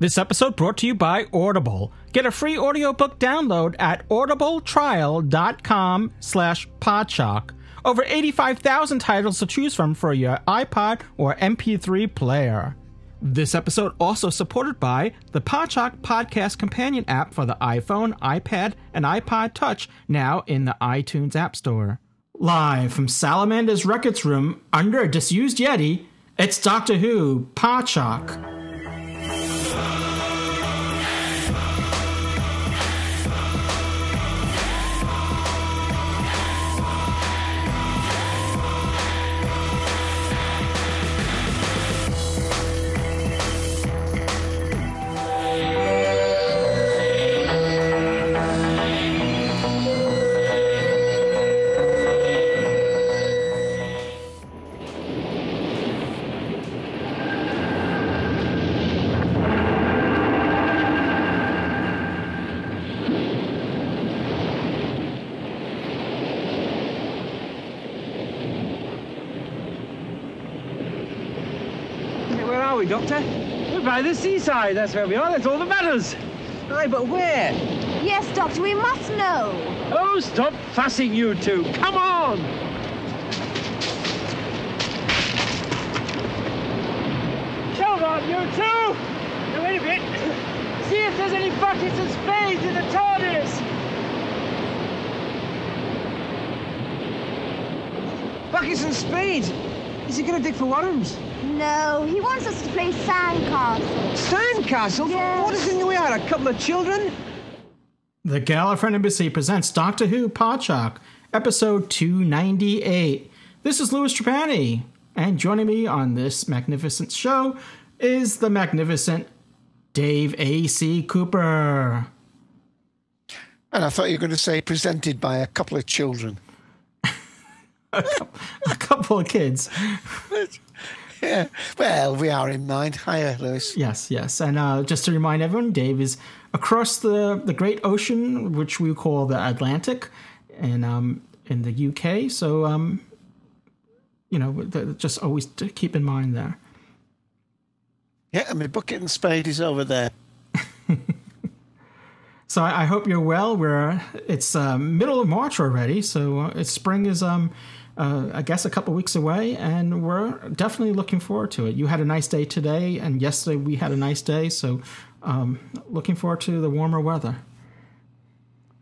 This episode brought to you by Audible. Get a free audiobook download at audibletrial.com slash podshock. Over 85,000 titles to choose from for your iPod or MP3 player. This episode also supported by the Podshock Podcast Companion app for the iPhone, iPad, and iPod Touch, now in the iTunes App Store. Live from Salamander's Records Room under a disused Yeti, it's Doctor Who Podshock. By the seaside. That's where we are. That's all that matters. Aye, but where? Yes, Doctor, we must know. Oh, stop fussing, you two. Come on. Come on, you two. Now, wait a bit. See if there's any buckets and spades in the TARDIS. Buckets and spades? Is he going to dig for worms? No, he wants us to play sandcastle. Sandcastles? Yes. What is in we are? A couple of children? The Gallifreyan Embassy presents Doctor Who Podshock, episode 298. This is Louis Trapani, and joining me on this magnificent show is the magnificent Dave A.C. Cooper. And I thought you were going to say presented by a couple of children. A couple of kids. Yeah. Well, we are in mind. Hiya, Lewis. Yes, yes. And uh, just to remind everyone, Dave is across the, the great ocean, which we call the Atlantic, and um, in the UK. So, um, you know, just always to keep in mind there. Yeah, and my bucket and spade is over there. So I, I hope you're well. We're it's uh, middle of March already, so uh, it's spring is um uh, I guess a couple weeks away, and we're definitely looking forward to it. You had a nice day today, and yesterday we had a nice day, so um, looking forward to the warmer weather.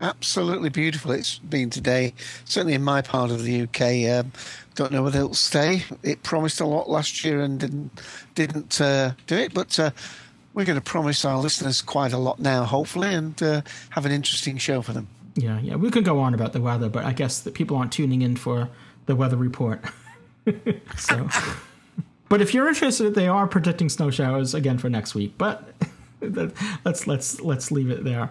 Absolutely beautiful it's been today. Certainly in my part of the UK. Um, don't know whether it'll stay. It promised a lot last year and didn't didn't uh, do it, but uh, we're going to promise our listeners quite a lot now, hopefully, and uh, have an interesting show for them. Yeah, yeah, we could go on about the weather, but I guess that people aren't tuning in for the weather report. so, but if you're interested, they are predicting snow showers again for next week. But let's let's let's leave it there.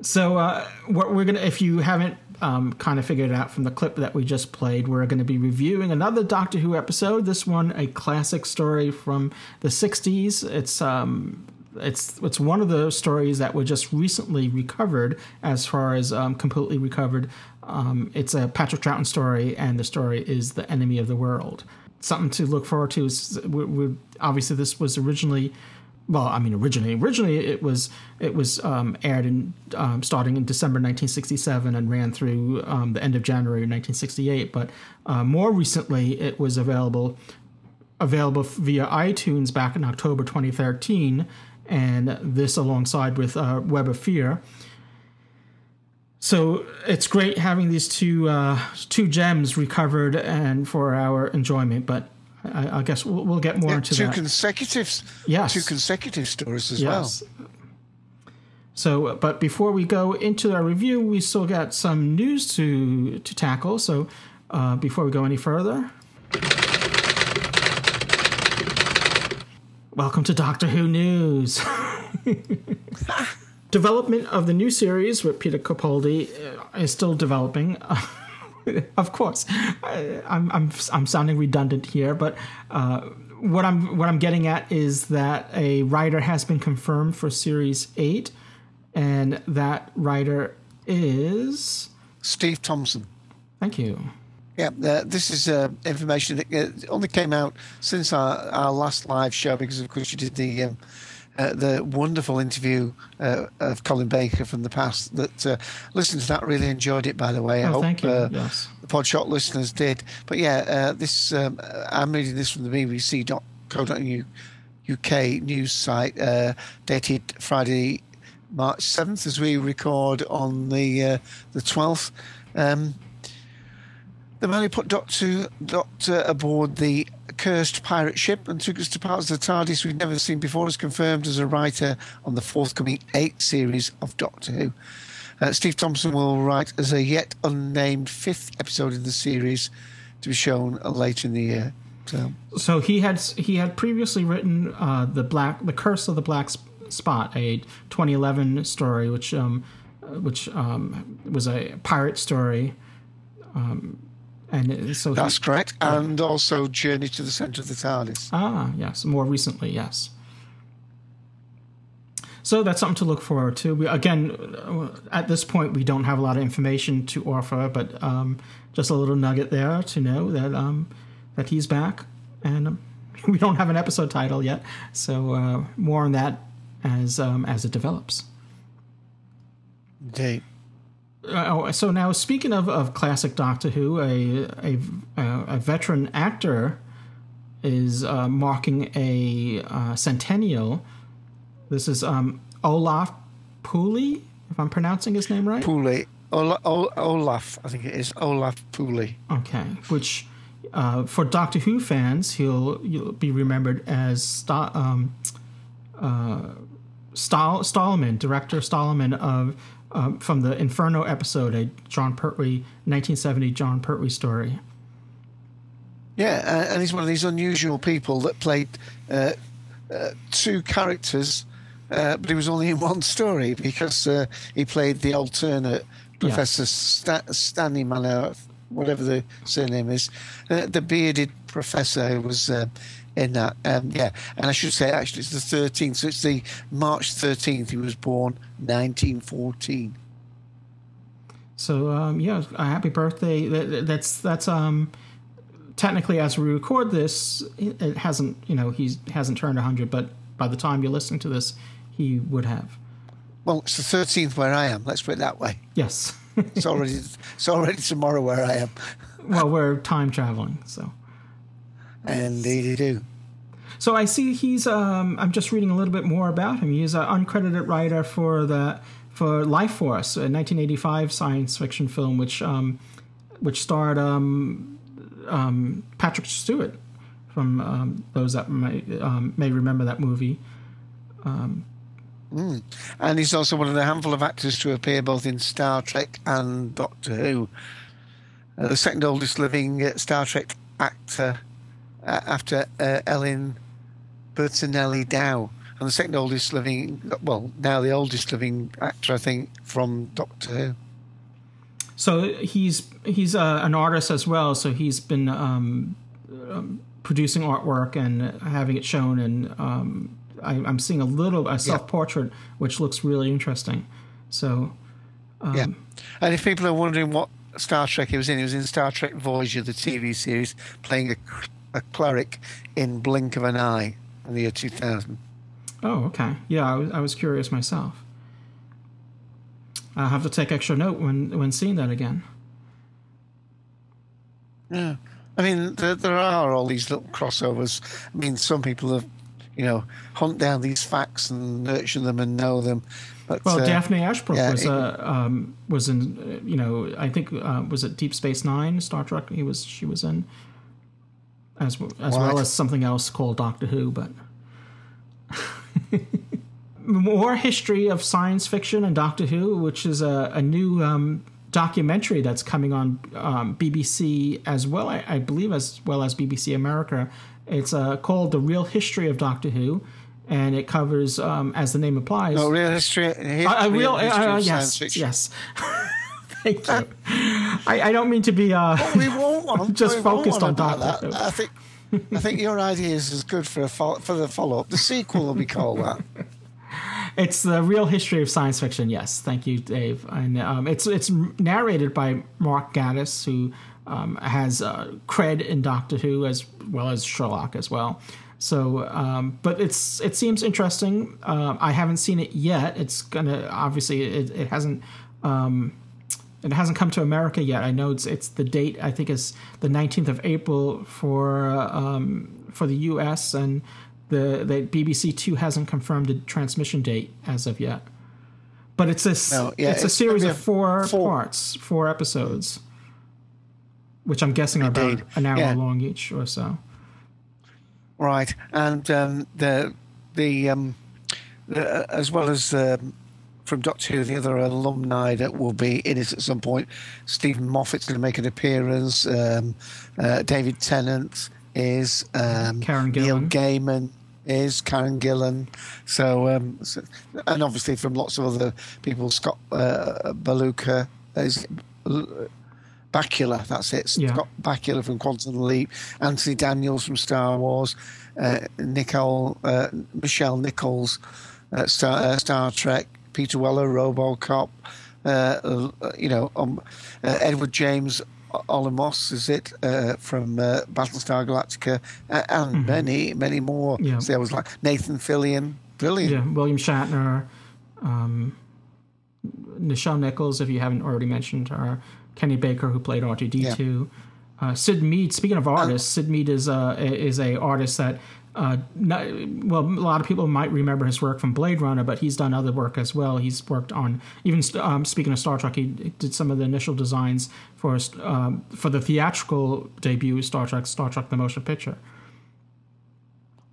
So, uh, what we're gonna, if you haven't um, kind of figured it out from the clip that we just played, we're going to be reviewing another Doctor Who episode. This one, a classic story from the '60s. It's um, it's it's one of the stories that were just recently recovered, as far as um, completely recovered. Um, it's a Patrick Troughton story, and the story is the enemy of the world. Something to look forward to. Is we, we, obviously this was originally, well, I mean originally, originally it was it was um, aired in um, starting in December 1967 and ran through um, the end of January 1968. But uh, more recently, it was available available via iTunes back in October 2013, and this alongside with uh, Web of Fear. So it's great having these two uh, two gems recovered and for our enjoyment. But I, I guess we'll, we'll get more Yeah, into two that. consecutive, Yes. two consecutive stories as well. yes. So, but before we go into our review, we still got some news to to tackle. So, uh, before we go any further, welcome to Doctor Who news. development of the new series with Peter Capaldi uh, is still developing. of course, I, I'm I'm I'm sounding redundant here, but uh, what I'm what I'm getting at is that a writer has been confirmed for series eight, and that writer is Steve Thompson. Thank you. Yeah, uh, this is uh, information that uh, only came out since our, our last live show because, of course, you did the um, uh, the wonderful interview uh, of Colin Baker from the past. That uh, listened to that really enjoyed it. By the way, I Oh, hope thank you. uh, Yes. the Podshock listeners did. But yeah, uh, this um, I'm reading this from the BBC.co.uk news site, uh, dated Friday, March 7th, as we record on the uh, the 12th. Um, the man who put Doctor Doctor aboard the cursed pirate ship and took us to parts of the TARDIS we've never seen before is confirmed as a writer on the forthcoming eighth series of Doctor Who. Uh, Steve Thompson will write as a yet unnamed fifth episode in the series to be shown later in the year. So, So he had he had previously written uh, the black the curse of the black spot a 2011 story which um uh, which um was a pirate story um and so he- that's correct. And also Journey to the Centre of the TARDIS. ah yes. More recently yes. So that's something to look forward to. We, again uh, at this point we don't have a lot of information to offer but um just a little nugget there to know that um that he's back. And um, we don't have an episode title yet. So uh, more on that as um, as it develops. Indeed. Uh, so now speaking of, of classic Doctor Who, a a, a veteran actor is uh, marking a uh, centennial. This is um, Olaf Pooley, if I'm pronouncing his name right. Pooley. Ola, Ol- Olaf, I think it is. Olaf Pooley. Okay, which uh, for Doctor Who fans, he'll, he'll be remembered as Sta- um, uh, Stahl- Stahlman, director Stahlman of um, from the Inferno episode, a Jon Pertwee 1970 Jon Pertwee story. Yeah, uh, and he's one of these unusual people that played uh, uh, two characters, uh, but he was only in one story because uh, he played the alternate Professor Sta- Stanley Manor, whatever the surname is, uh, the bearded professor who was uh, in that. Um, yeah, and I should say actually it's the 13th, so it's the March 13th. He was born 1914. So um, yeah, a happy birthday. That, that's that's um, technically as we record this, it it hasn't you know he hasn't turned 100, but by the time you're listening to this, he would have. Well, it's the 13th where I am. Let's put it that way. Yes. It's already it's already tomorrow where I am. well, we're time traveling, so. Indeed, you do. So I see he's. Um, I'm just reading a little bit more about him. He's an uncredited writer for the for Lifeforce, a 1985 science fiction film, which um, which starred um, um, Patrick Stewart. From um, those that may um, may remember that movie. And he's also one of the handful of actors to appear both in Star Trek and Doctor Who. Uh, the second oldest living uh, Star Trek actor after uh, Ellen Albertini Dow. And the second oldest living, well, now the oldest living actor, I think, from Doctor Who. So he's he's uh, an artist as well. So he's been um, um, producing artwork and having it shown, and um, I, I'm seeing a little a self portrait which looks really interesting. So yeah. And if people are wondering what Star Trek he was in, he was in Star Trek Voyager, the TV series, playing a, a cleric in Blink of an Eye in the year 2000. oh okay, yeah, I was, I was curious myself. I'll have to take extra note when when seeing that again. Yeah. I mean, there, there are all these little crossovers. I mean, some people have, you know, hunt down these facts and nurture them and know them. But, Well, uh, Daphne Ashbrook yeah, was it- uh, um, was in uh, you know I think uh, was it Deep Space Nine Star Trek he was she was in as as well What? as something else called Doctor Who, but more history of science fiction and Doctor Who, which is a, a new um, documentary that's coming on um, BBC as well, I, I believe, as well as BBC America. It's uh, called The Real History of Doctor Who, and it covers, um, as the name implies, No, real history. a, a real, history uh, of yes, science fiction. yes. Thank you. I, I don't mean to be uh, we won't want just focused want on about Doctor that. I think I think your idea is as good for a fo- for the follow up. The sequel will be called that. It's the real history of science fiction. Yes, thank you, Dave. And um, it's it's narrated by Mark Gatiss, who um, has uh, cred in Doctor Who as well as Sherlock as well. So, um, but it's it seems interesting. Uh, I haven't seen it yet. It's gonna obviously it, it hasn't. Um, it hasn't come to America yet. I know it's it's the date. I think is the 19th of April for um, for the U.S. and the the BBC Two hasn't confirmed a transmission date as of yet. But it's a No, yeah, it's a series of four, four- parts, four episodes, which I'm guessing are about an hour Yeah. long each or so. Right, and um, the the, um, the as well as um, from Doctor Who, the other alumni that will be in it at some point. Steven Moffat's going to make an appearance. Um, uh, David Tennant is. Um, Karen Neil Gillan. Gaiman is. Karen Gillan. So, um, so- and obviously from lots of other people, Scott uh, Baluka is. Bakula, that's it. Yeah. Scott Bakula from Quantum Leap, Anthony Daniels from Star Wars, uh, Nicole, uh, Michelle Nichols, uh, Star, uh, Star Trek, Peter Weller, RoboCop, uh, uh, you know, um, uh, Edward James Olamos, is it, uh, from uh, Battlestar Galactica, uh, and many, many more. Mm-hmm. Yeah. So there was like Nathan Fillion, brilliant. Yeah, William Shatner, um, Nichelle Nichols, if you haven't already mentioned her, Kenny Baker, who played R two D two, uh, Syd Mead. Speaking of artists, Syd Mead is a is a artist that. Uh, not, well, a lot of people might remember his work from Blade Runner, but he's done other work as well. He's worked on even um, speaking of Star Trek, he did some of the initial designs for um, for the theatrical debut Star Trek, Star Trek: The Motion Picture.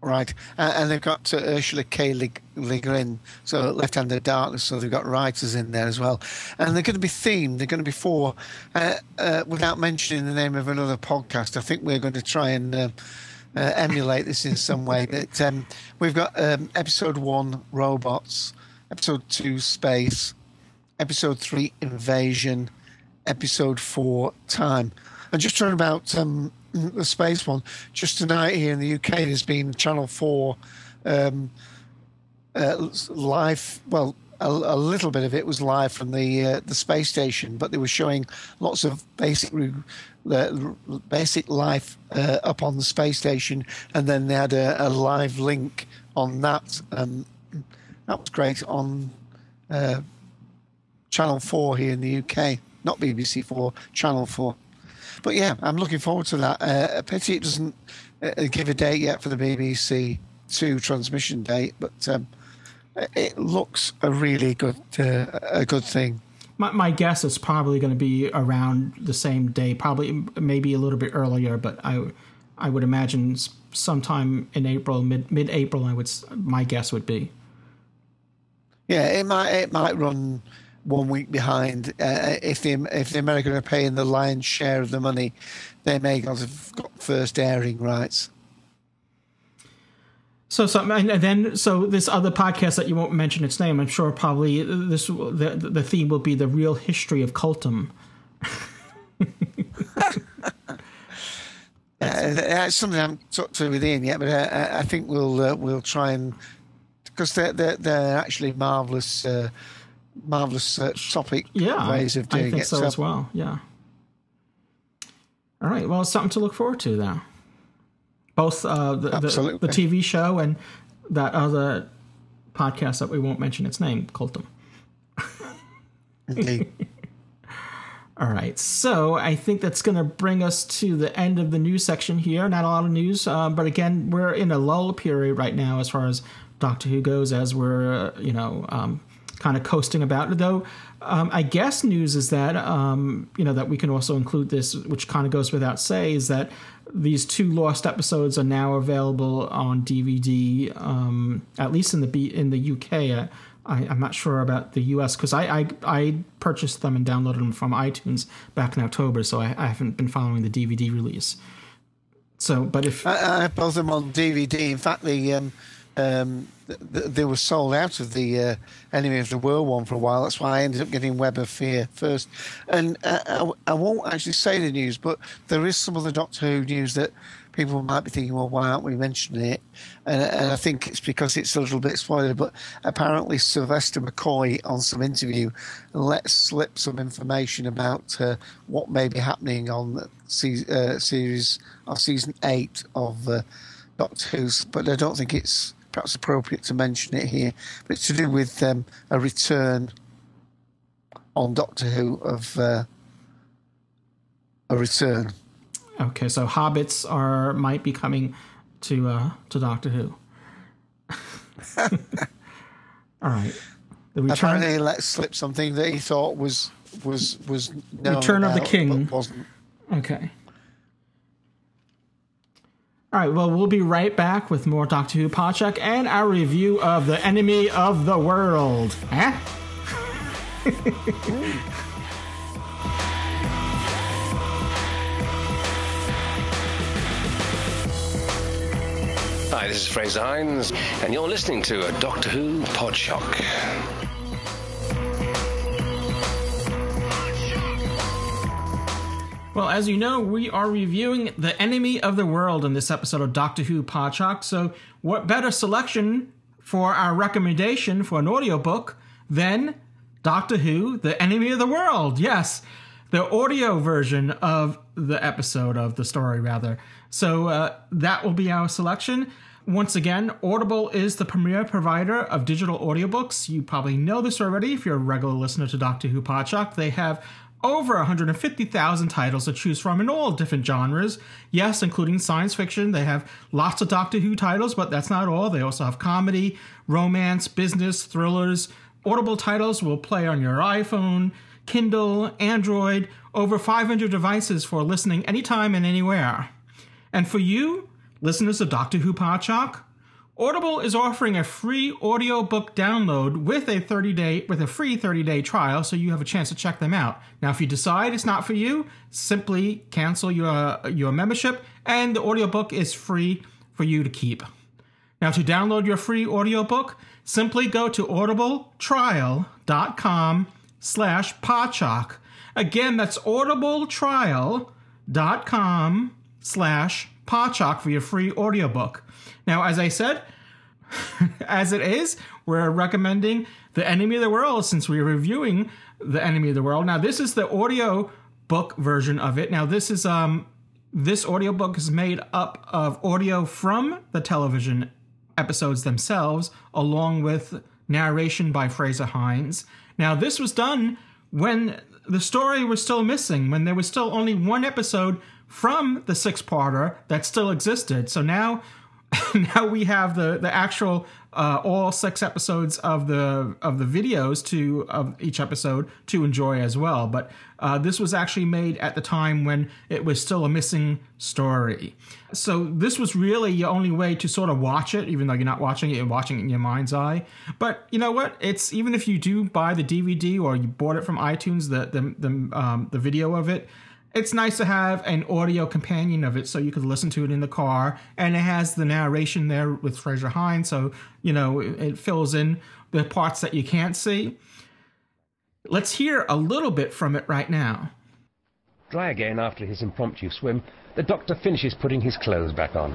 Right, uh, and they've got uh, Ursula K. Le, Le Guin, so Left Hand of Darkness, so they've got writers in there as well. And they're going to be themed, they're going to be four. Uh, uh, without mentioning the name of another podcast, I think we're going to try and uh, emulate this in some way. That um, We've got um, episode one, Robots, episode two, Space, episode three, Invasion, episode four, Time. And just talking about um, the space one, just tonight here in the UK, there's been Channel 4 um, uh, live. Well, a, a little bit of it was live from the uh, the space station, but they were showing lots of basic uh, basic life uh, up on the space station, and then they had a, a live link on that. Um, that was great on uh, Channel 4 here in the UK, not BBC 4, Channel 4. But yeah, I'm looking forward to that. Uh, pity it doesn't uh, give a date yet for the BBC Two transmission date, but um, it looks a really good uh, a good thing. My, my guess is probably going to be around the same day, probably maybe a little bit earlier, but I I would imagine sometime in April, mid mid April. I would my guess would be. Yeah, it might it might run one week behind. Uh, if the if the American are paying the lion's share of the money, they may not have got first airing rights. So some and then so this other podcast that you won't mention its name, I'm sure probably this the the theme will be the real history of cultum. Uh, that's something I haven't talked to with Ian yet, but uh, I- I think we'll uh, we'll try and because they're they're, they're actually marvelous uh, marvelous uh, topic Yeah, ways of doing I think it. so, as well. Yeah. All right. Well, it's something to look forward to now. Both uh, the, the the TV show and that other podcast that we won't mention its name, Cultum. All right, so I think that's going to bring us to the end of the news section here. Not a lot of news, uh, but again, we're in a lull period right now as far as Doctor Who goes, as we're uh, you know um, kind of coasting about. Though um, I guess news is that um, you know that we can also include this, which kind of goes without say, is that these two lost episodes are now available on DVD, um, at least in the B- in the UK. I, I'm not sure about the US because I, I I purchased them and downloaded them from iTunes back in October, so I, I haven't been following the DVD release. So, but if I, I have both them on DVD. In fact, the um, um, th- th- they were sold out of the uh, Enemy of the World one for a while. That's why I ended up getting Web of Fear first. And uh, I, I won't actually say the news, but there is some of the Doctor Who news that people might be thinking, well, why aren't we mentioning it? And, and I think it's because it's a little bit spoiler. But apparently, Sylvester McCoy on some interview let slip some information about uh, what may be happening on the se- uh, series of season eight of uh, Doctor Who's. But I don't think it's perhaps appropriate to mention it here. But it's to do with um, a return on Doctor Who of uh, a return. Okay, so hobbits are might be coming to uh, to Doctor Who. All right. The return Apparently, he let slip something that he thought was was was known Return of the King. wasn't. Okay. All right, well, we'll be right back with more Doctor Who Podshock and our review of The Enemy of the World. Huh? Hi, this is Frazer Hines, and you're listening to a Doctor Who Podshock. Well, as you know, we are reviewing The Enemy of the World in this episode of Doctor Who Podshock. So, what better selection for our recommendation for an audiobook than Doctor Who, The Enemy of the World? Yes, the audio version of the episode of the story, rather. So, uh, that will be our selection. Once again, Audible is the premier provider of digital audiobooks. You probably know this already if you're a regular listener to Doctor Who Podshock. They have over 150,000 titles to choose from in all different genres. Yes, including science fiction. They have lots of Doctor Who titles, but that's not all. They also have comedy, romance, business, thrillers. Audible titles will play on your iPhone, Kindle, Android, over 500 devices for listening anytime and anywhere. And for you, listeners of Doctor Who Podshock, Audible is offering a free audiobook download with a 30-day with a free 30-day trial so you have a chance to check them out. Now if you decide it's not for you, simply cancel your your membership and the audiobook is free for you to keep. Now to download your free audiobook, simply go to audibletrial.com slash. Again, that's audibletrial.com slash for your free audiobook. Now, as I said, as it is, we're recommending The Enemy of the World since we're reviewing The Enemy of the World. Now, this is the audio book version of it. Now, this is um this audiobook is made up of audio from the television episodes themselves, along with narration by Frazer Hines. Now, this was done when the story was still missing, when there was still only one episode from the six parter that still existed. So now now we have the the actual uh, all six episodes of the of the videos to of each episode to enjoy as well. But uh, this was actually made at the time when it was still a missing story. So this was really the only way to sort of watch it, even though you're not watching it, you're watching it in your mind's eye. But you know what? It's even if you do buy the DVD or you bought it from iTunes, the the the, um, the video of it it's nice to have an audio companion of it so you could listen to it in the car and it has the narration there with frazer hines so you know it, it fills in the parts that you can't see let's hear a little bit from it right now Dry again after his impromptu swim, the doctor finishes putting his clothes back on.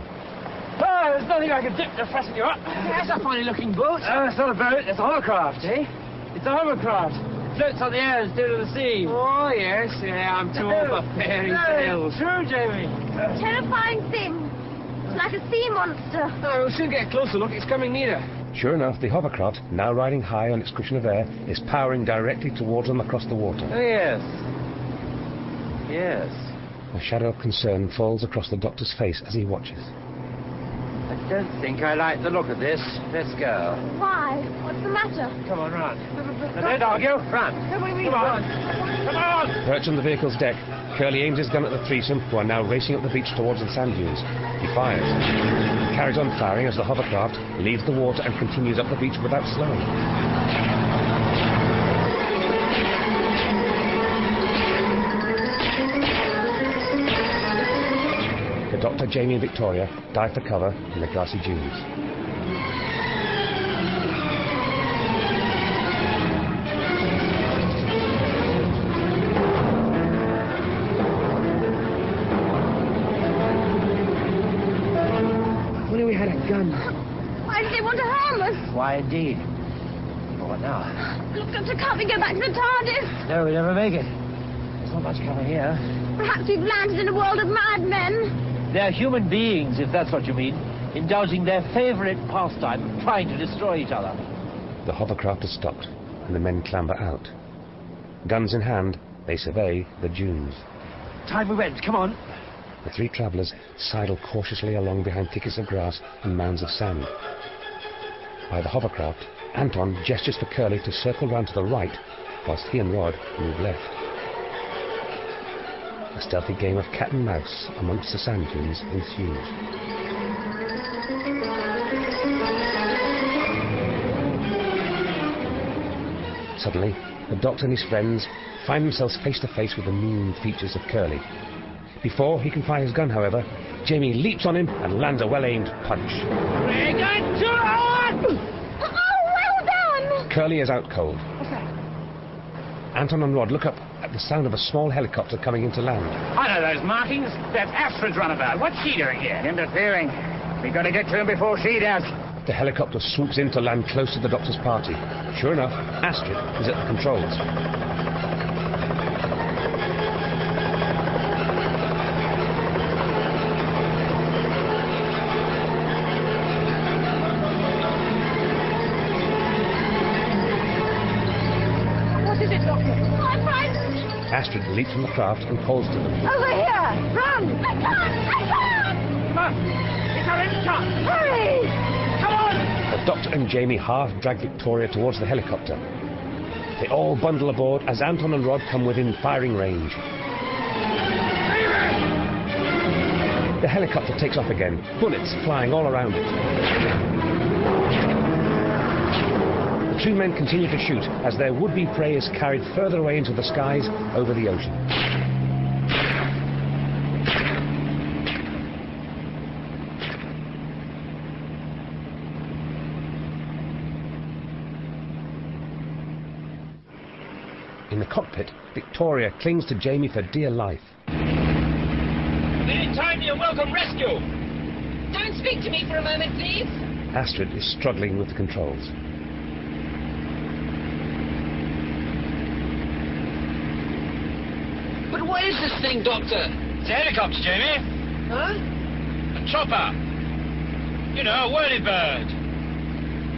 Ah, there's nothing I can do to fasten you up. That's a funny looking boat. Oh, it's not a boat, it's a hovercraft. Eh? It's a hovercraft. It floats on the air instead of the sea. Oh, yes. Yeah, I'm too old for fairy tales. True, Jamie. Terrifying thing. It's like a sea monster. Oh, we'll soon get a closer look. It's coming nearer. Sure enough, the hovercraft, now riding high on its cushion of air, is powering directly towards them across the water. Oh, yes. Yes. A shadow of concern falls across the doctor's face as he watches. I don't think I like the look of this. Let's go. Why? What's the matter? Come on, run. Now, don't argue. Run. What do Come on. Come on. Perched on the vehicle's deck, Curly aims his gun at the threesome, who are now racing up the beach towards the sand dunes. He fires. He carries on firing as the hovercraft leaves the water and continues up the beach without slowing. Dr. Jamie and Victoria dive for cover in the grassy dunes. Why did they want to harm us? Why, indeed. What now? Look, Doctor, can't we go back to the TARDIS? No, we never make it. There's not much cover here. Perhaps we've landed in a world of madmen. They're human beings, if that's what you mean, indulging their favorite pastime of trying to destroy each other. The hovercraft has stopped, and the men clamber out. Guns in hand, they survey the dunes. Time we went. Come on. The three travellers sidle cautiously along behind thickets of grass and mounds of sand. By the hovercraft, Anton gestures for Curly to circle round to the right, whilst he and Rod move left. A stealthy game of cat and mouse amongst the sand dunes ensues. Suddenly, the doctor and his friends find themselves face to face with the mean features of Curly. Before he can fire his gun, however, Jamie leaps on him and lands a well-aimed punch. Bring it to on! Oh, well done! Curly is out cold. Anton and Rod look up at the sound of a small helicopter coming into land. I know those markings. That's Astrid's runabout. What's she doing here? Interfering. We've gotta get to him before she does. The helicopter swoops in to land close to the doctor's party. Sure enough, Astrid is at the controls. Astrid leaps from the craft and calls to them. Over here! Run! I can't! I can't! Come on. It's our only chance. Hurry! Come on! The doctor and Jamie half drag Victoria towards the helicopter. They all bundle aboard as Anton and Rod come within firing range. The helicopter takes off again, bullets flying all around it. The two men continue to shoot as their would-be prey is carried further away into the skies over the ocean. In the cockpit, Victoria clings to Jamie for dear life. Any time you're welcome rescue. Don't speak to me for a moment, please. Astrid is struggling with the controls. But what is this thing, Doctor? It's a helicopter, Jamie. Huh? A chopper. You know, a whirly bird.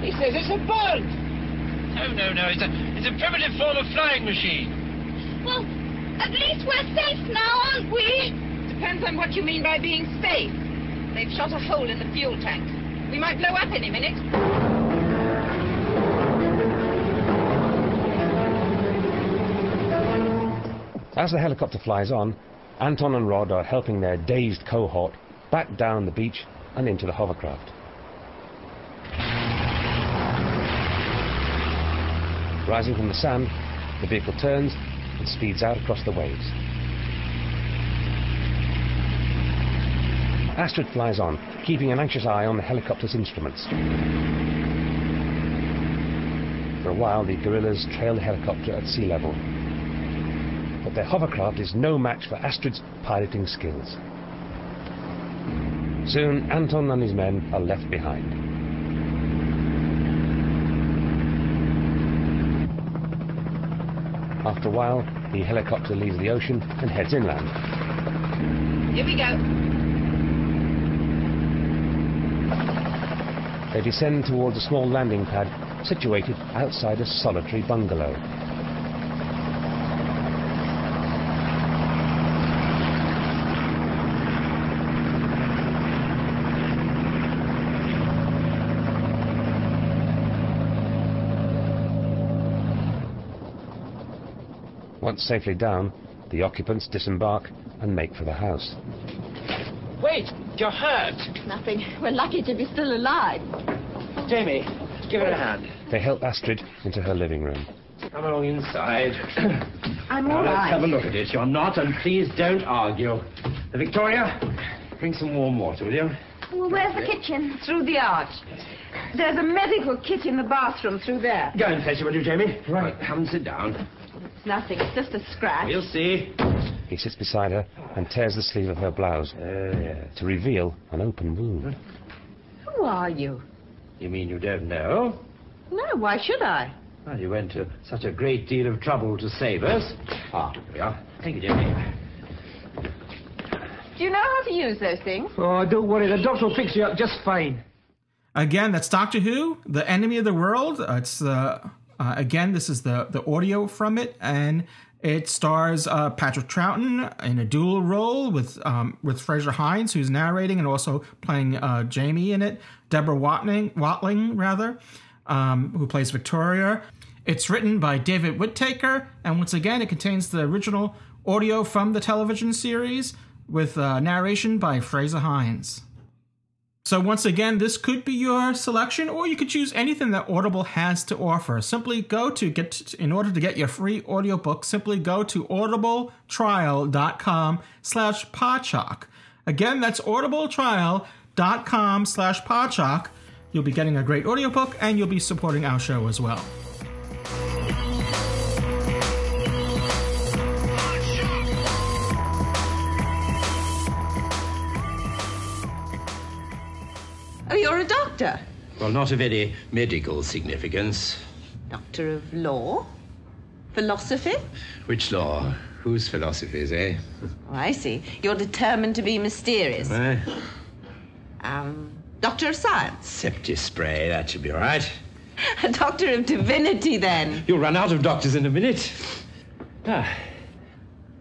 He says it's a bird. No, no, no. It's a, it's a primitive form of flying machine. Well, at least we're safe now, aren't we? Depends on what you mean by being safe. They've shot a hole in the fuel tank. We might blow up any minute. As the helicopter flies on, Anton and Rod are helping their dazed cohort back down the beach and into the hovercraft. Rising from the sand, the vehicle turns and speeds out across the waves. Astrid flies on, keeping an anxious eye on the helicopter's instruments. For a while, the guerrillas trail the helicopter at sea level, but their hovercraft is no match for Astrid's piloting skills. Soon, Anton and his men are left behind. After a while, the helicopter leaves the ocean and heads inland. Here we go. They descend towards a small landing pad situated outside a solitary bungalow. Once safely down, the occupants disembark and make for the house. Wait, you're hurt. Nothing. We're lucky to be still alive. Jamie, give her a hand. They help Astrid into her living room. Come along inside. I'm now all let's have a look at it. You're not, and please don't argue. Uh, Victoria, bring some warm water, will you? Well, where's the kitchen? Through the arch. There's a medical kit in the bathroom through there. Go and fetch it, will you, Jamie? Right, come and sit down. It's nothing. It's just a scratch. We'll see. He sits beside her and tears the sleeve of her blouse Uh, yes. to reveal an open wound. Who are you? You mean you don't know? No, why should I? Well, you went to such a great deal of trouble to save us. Ah, here we are. Thank you, Jimmy. Do you know how to use those things? Oh, don't worry. The doctor will fix you up just fine. Again, that's Doctor Who, the enemy of the world. Uh, it's uh, uh, again, this is the the audio from it, and it stars uh, Patrick Troughton in a dual role with um, with Frazer Hines, who's narrating and also playing uh, Jamie in it. Deborah Watling, Watling rather, um, who plays Victoria. It's written by David Whitaker, and once again, it contains the original audio from the television series with uh, narration by Frazer Hines. So once again, this could be your selection, or you could choose anything that Audible has to offer. Simply go to get in order to get your free audiobook, simply go to audibletrial.com slash. Again, that's audibletrial.com slash. You'll be getting a great audiobook and you'll be supporting our show as well. Oh, you're a doctor. Well, not of any medical significance. Doctor of law? Philosophy? Which law? Whose philosophies, eh? Oh, I see. You're determined to be mysterious. eh? Um, doctor of science? Septic spray, that should be all right. A doctor of divinity, then. You'll run out of doctors in a minute. Ah,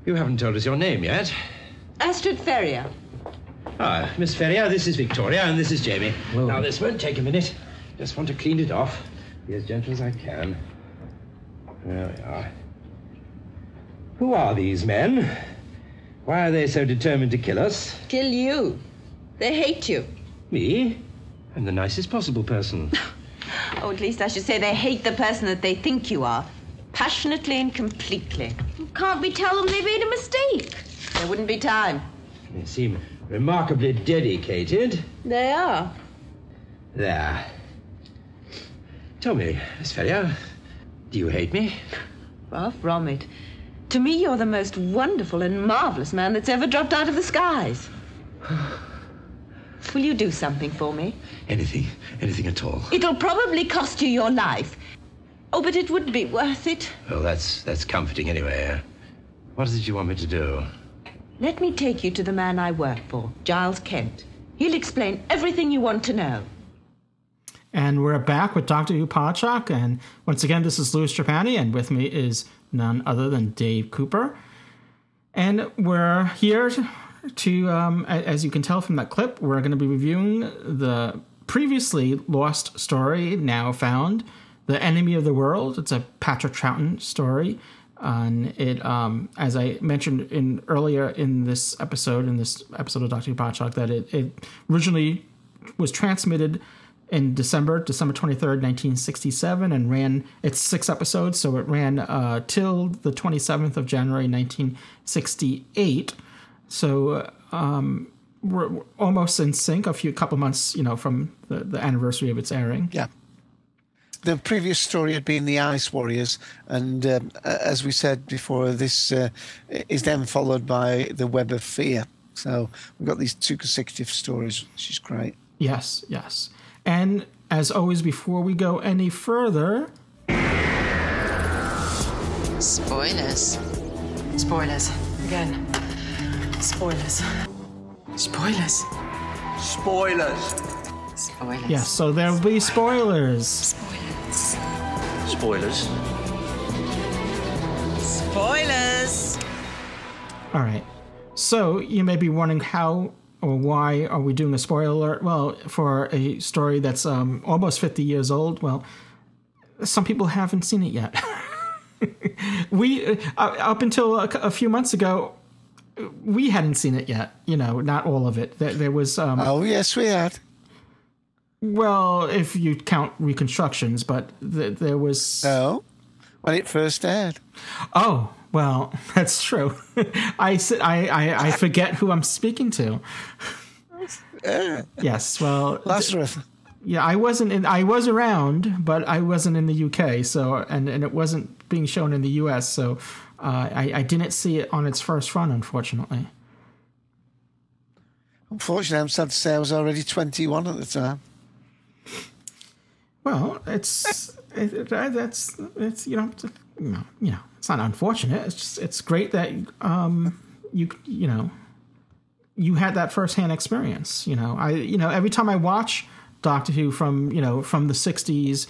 you haven't told us your name yet. Astrid Ferrier. Ah, Miss Ferrier, this is Victoria, and this is Jamie. Now, this won't take a minute. Just want to clean it off. Be as gentle as I can. There we are. Who are these men? Why are they so determined to kill us? Kill you. They hate you. Me? I'm the nicest possible person. Oh, at least I should say they hate the person that they think you are. Passionately and completely. Can't we tell them they made a mistake? There wouldn't be time. They seem remarkably dedicated. They are. There. Tell me, Miss Ferrier, do you hate me? Far from it. To me, you're the most wonderful and marvelous man that's ever dropped out of the skies. Will you do something for me? Anything, anything at all. It'll probably cost you your life. Oh, but it would be worth it. Well, that's that's comforting anyway. What is it you want me to do? Let me take you to the man I work for, Giles Kent. He'll explain everything you want to know. And we're back with Who Podshock, and once again, this is Louis Trapani, and with me is none other than Dave Cooper. And we're here to, um, as you can tell from that clip, we're going to be reviewing the previously lost story, now found, The Enemy of the World. It's a Patrick Troughton story. And it, um, as I mentioned in earlier in this episode, in this episode of Doctor Who that it, it originally was transmitted in December, December 23rd, 1967, and ran its six episodes. So it ran uh, till the 27th of January, 1968. So um, we're, we're almost in sync, a few couple months, you know, from the, the anniversary of its airing. Yeah. The previous story had been the Ice Warriors, and um, as we said before, this uh, is then followed by the Web of Fear. So we've got these two consecutive stories, which is great. Yes, yes. And as always, before we go any further, Spoilers. Spoilers. Again. Spoilers. Spoilers. Spoilers. Spoilers. yes, so there will be spoilers. Spoilers. Spoilers. Spoilers. All right. So you may be wondering how or why are we doing a spoiler alert? Well, for a story that's um, almost 50 years old, well, some people haven't seen it yet. we uh, up until a, a few months ago, we hadn't seen it yet. You know, not all of it. There, there was um, Oh, yes, we had. Well, if you count reconstructions, but th- there was Oh, when it first aired. Oh, well, that's true. I, I, I, I forget who I'm speaking to. Yes, well, Lazarus. yeah, I wasn't in. I was around, but I wasn't in the UK. So, and and it wasn't being shown in the US. So, uh, I, I didn't see it on its first run, unfortunately. Unfortunately, I'm sad to say I was already 21 at the time. Well, it's it, it, that's it's you know you know you know it's not unfortunate. It's just it's great that um you you know you had that firsthand experience. You know I you know every time I watch Doctor Who from you know from the '60s,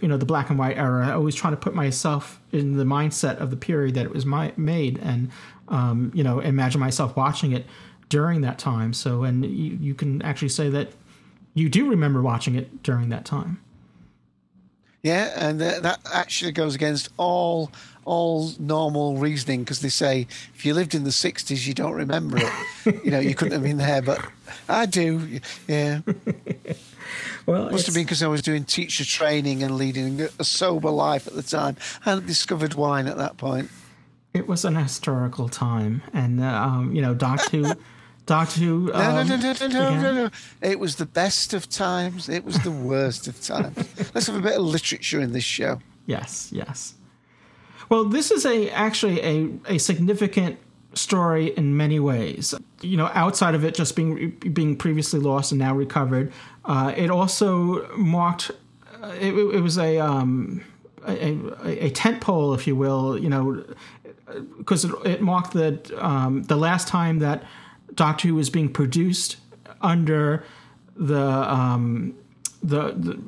you know the black and white era, I always try to put myself in the mindset of the period that it was my, made, and um, you know imagine myself watching it during that time. So and you, you can actually say that you do remember watching it during that time. Yeah, and uh, that actually goes against all all normal reasoning because they say if you lived in the '60s, you don't remember it. you know, you couldn't have been there, but I do. Yeah. well, must have been because I was doing teacher training and leading a sober life at the time. I hadn't discovered wine at that point. It was an historical time, and uh, um, you know, Doctor Who. Doctor Who. Um, no, no, no, no, no, no, no. It was the best of times. It was the worst of times. Let's have a bit of literature in this show. Yes, yes. Well, this is a actually a, a significant story in many ways. You know, outside of it just being being previously lost and now recovered, uh, it also marked. Uh, it, it, was a, um, a a tent pole, if you will. You know, because it, it, marked the um, the last time that Doctor Who was being produced under the um, the, the,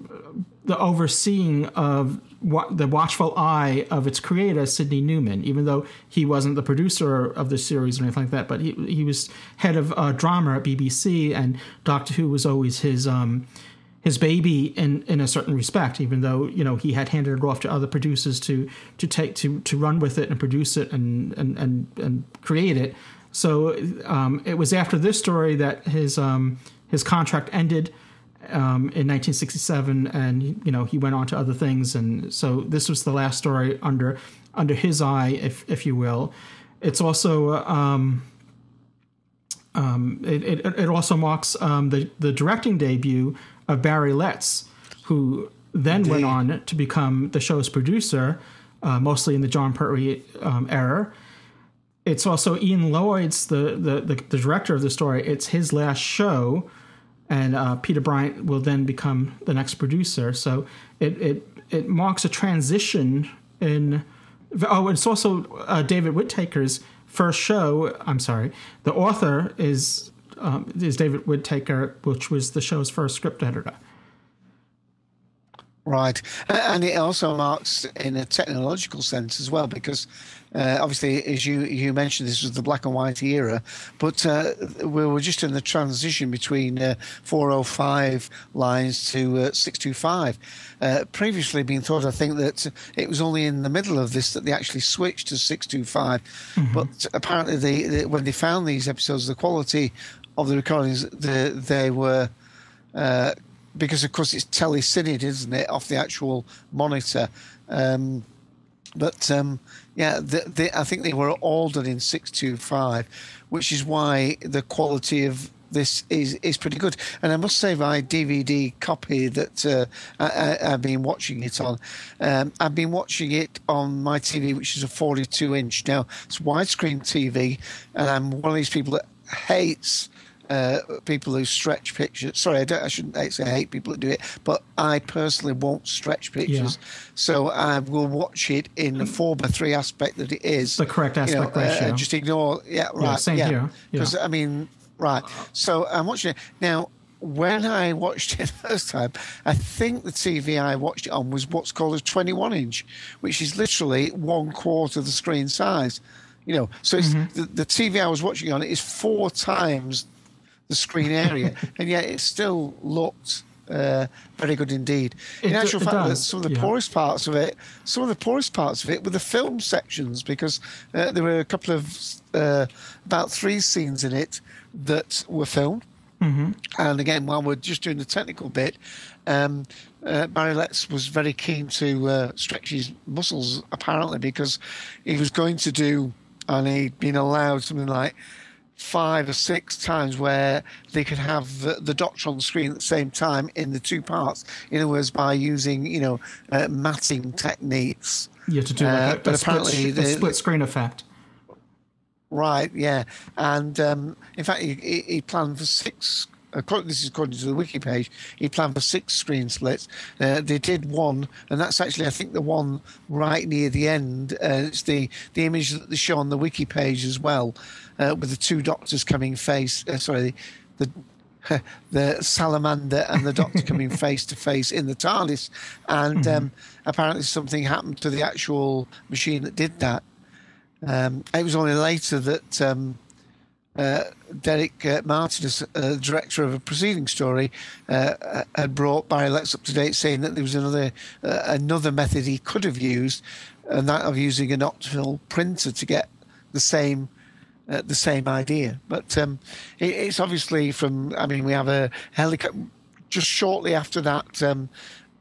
the overseeing of what, the watchful eye of its creator, Sidney Newman. Even though he wasn't the producer of the series or anything like that, but he he was head of uh, drama at BBC, and Doctor Who was always his. Um, his baby in, in a certain respect, even though you know he had handed it off to other producers to to take to to run with it and produce it and and and, and create it. So um, it was after this story that his um, his contract ended um, in 1967, and you know he went on to other things, and so this was the last story under under his eye, if if you will. It's also um, um, it, it, it also marks um, the the directing debut of Barry Letts, who then Indeed. went on to become the show's producer, uh, mostly in the Jon Pertwee era it's also Innes Lloyd's the, the, the, the, director of the story. It's his last show, and uh, Peter Bryant will then become the next producer. So it it it marks a transition in. Oh, it's also uh, David Whitaker's first show. I'm sorry, the author is um, is David Whitaker, which was the show's first script editor. Right, and it also marks in a technological sense as well, because uh, obviously, as you you mentioned, this was the black and white era, but uh, we were just in the transition between uh, 405 lines to uh, 625. Uh, previously, being thought, I think that it was only in the middle of this that they actually switched to 625. Mm-hmm. But apparently, they, they, when they found these episodes, the quality of the recordings, the, they were uh, because of course it's telecined, isn't it, off the actual monitor. Um, but um, yeah, the, the, I think they were all done in six two five, which is why the quality of this is is pretty good. And I must say, my DVD copy that uh, I, have been watching it on, um, I've been watching it on my TV, which is a 42 inch. Now it's widescreen TV, and I'm one of these people that hates uh, people who stretch pictures. Sorry, I, I shouldn't say I hate people that do it, but I personally won't stretch pictures. Yeah. So I will watch it in the four by three aspect that it is. The correct aspect you know, ratio. Uh, just ignore. Yeah, right. Yeah, same yeah. here. Because I mean, right. So I'm watching it now. When I watched it the first time, I think the TV I watched it on was what's called a 21 inch, which is literally one quarter the screen size. You know, so mm-hmm. the, the TV I was watching on it is four times the screen area, and yet it still looked uh, very good indeed. In it, actual fact, some of the yeah. poorest parts of it, some of the poorest parts of it were the film sections because uh, there were a couple of uh, about three scenes in it that were filmed. Mm-hmm. And again, while we're just doing the technical bit, um, uh, Barry Letts was very keen to uh, stretch his muscles apparently because he was going to do, and he'd been allowed something like five or six times where they could have the, the, doctor on the screen at the same time in the two parts. In other words, by using you know uh, matting techniques. Yeah, to do like uh, a, but a apparently split, the, split screen effect. Right. Yeah, and um, in fact, he, he, planned for six according, this is according to the wiki page, he planned for six screen splits. Uh, they did one, and that's actually, I think, the one right near the end. Uh, it's the, the image that they show on the wiki page as well, uh, with the two doctors coming face. Uh, sorry, the the salamander and the doctor coming face to face in the TARDIS, and um, apparently something happened to the actual machine that did that. Um, it was only later that um, uh, Derek uh, Martin, uh, director of a preceding story, uh, had brought Barry Letts up to date, saying that there was another uh, another method he could have used, and that of using an optical printer to get the same uh, the same idea. But um, it, it's obviously from. I mean, we have a helicopter just shortly after that. Um,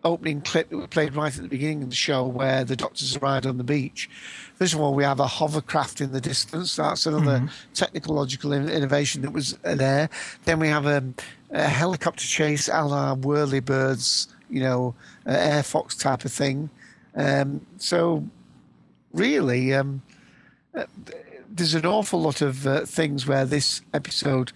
opening clip that we played right at the beginning of the show where the doctors arrived on the beach. First of all, we have a hovercraft in the distance. That's another Mm-hmm. technological in- innovation that was there. Then we have a, a helicopter chase a la Whirlybirds, you know, uh, Air Fox type of thing. Um, so, really, um, uh, there's an awful lot of uh, things where this episode,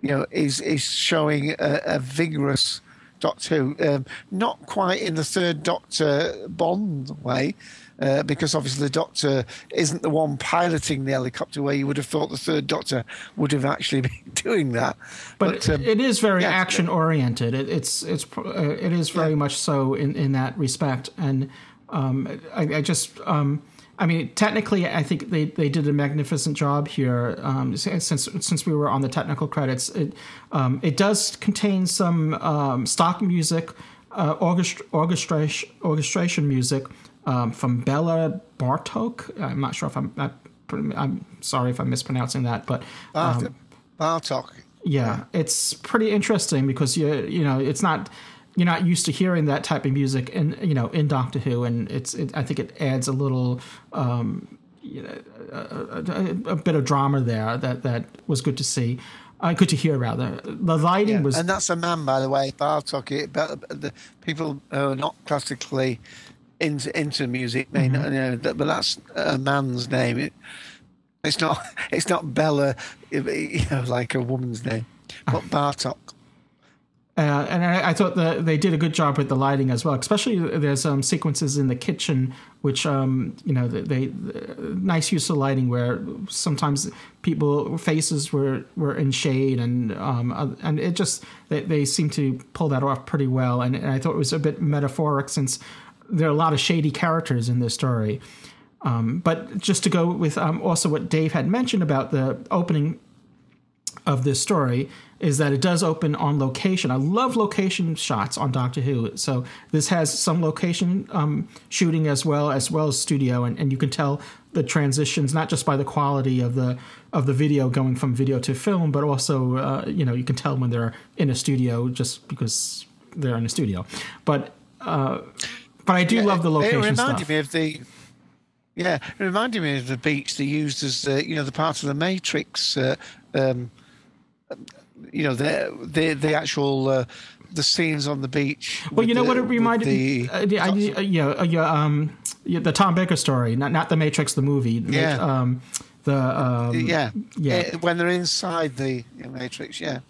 you know, is is showing a, a vigorous Doctor Who, um, not quite in the third Doctor Bond way. Uh, because obviously the Doctor isn't the one piloting the helicopter, where you would have thought the third Doctor would have actually been doing that. but, um, it is very yeah, action oriented. It, it's it's uh, it is very much so in, in that respect, and um, I, I just um, I mean technically I think they, they did a magnificent job here. Um, since since we were on the technical credits, it um, it does contain some um, stock music, uh, orchestra, orchestration orchestration music um, from Bela Bartok. I'm not sure if I'm. I, I'm sorry if I'm mispronouncing that, but Bart- um, Bartok. yeah, it's pretty interesting because you you know it's not you're not used to hearing that type of music in you know in Doctor Who, and it's it, I think it adds a little um, you know, a, a, a bit of drama there that that was good to see. Uh, good to hear rather. The lighting was and that's a man, by the way, Bartok. It, but the people who are not classically into into music may not know that, but that's a man's name. It, it's not it's not Bella, you know, like a woman's name, but Bartok. Uh, and I, I thought they did a good job with the lighting as well. Especially there's um, sequences in the kitchen, which um, you know they, they nice use of lighting where sometimes people faces were, were in shade and um, uh, and it just they, they seem to pull that off pretty well. And, and I thought it was a bit metaphoric since there are a lot of shady characters in this story. Um, but just to go with um, also what Dave had mentioned about the opening of this story is that it does open on location. I love location shots on Doctor Who. So this has some location um, shooting as well as well as studio, and, and you can tell the transitions not just by the quality of the of the video going from video to film, but also uh, you know you can tell when they're in a studio just because they're in a studio. But uh, but I do love the location It reminded stuff. me of the. Yeah, it reminded me of the beach they used as uh, you know the part of the Matrix. Uh, um, you know the the the actual uh, the scenes on the beach. Well, you know the- what it reminded me? Uh, I, yeah, uh, yeah, um, yeah, the Tom Baker story, not not the Matrix, the movie. The- Yeah. um, the um, yeah, yeah. Uh, when they're inside the Matrix. Yeah,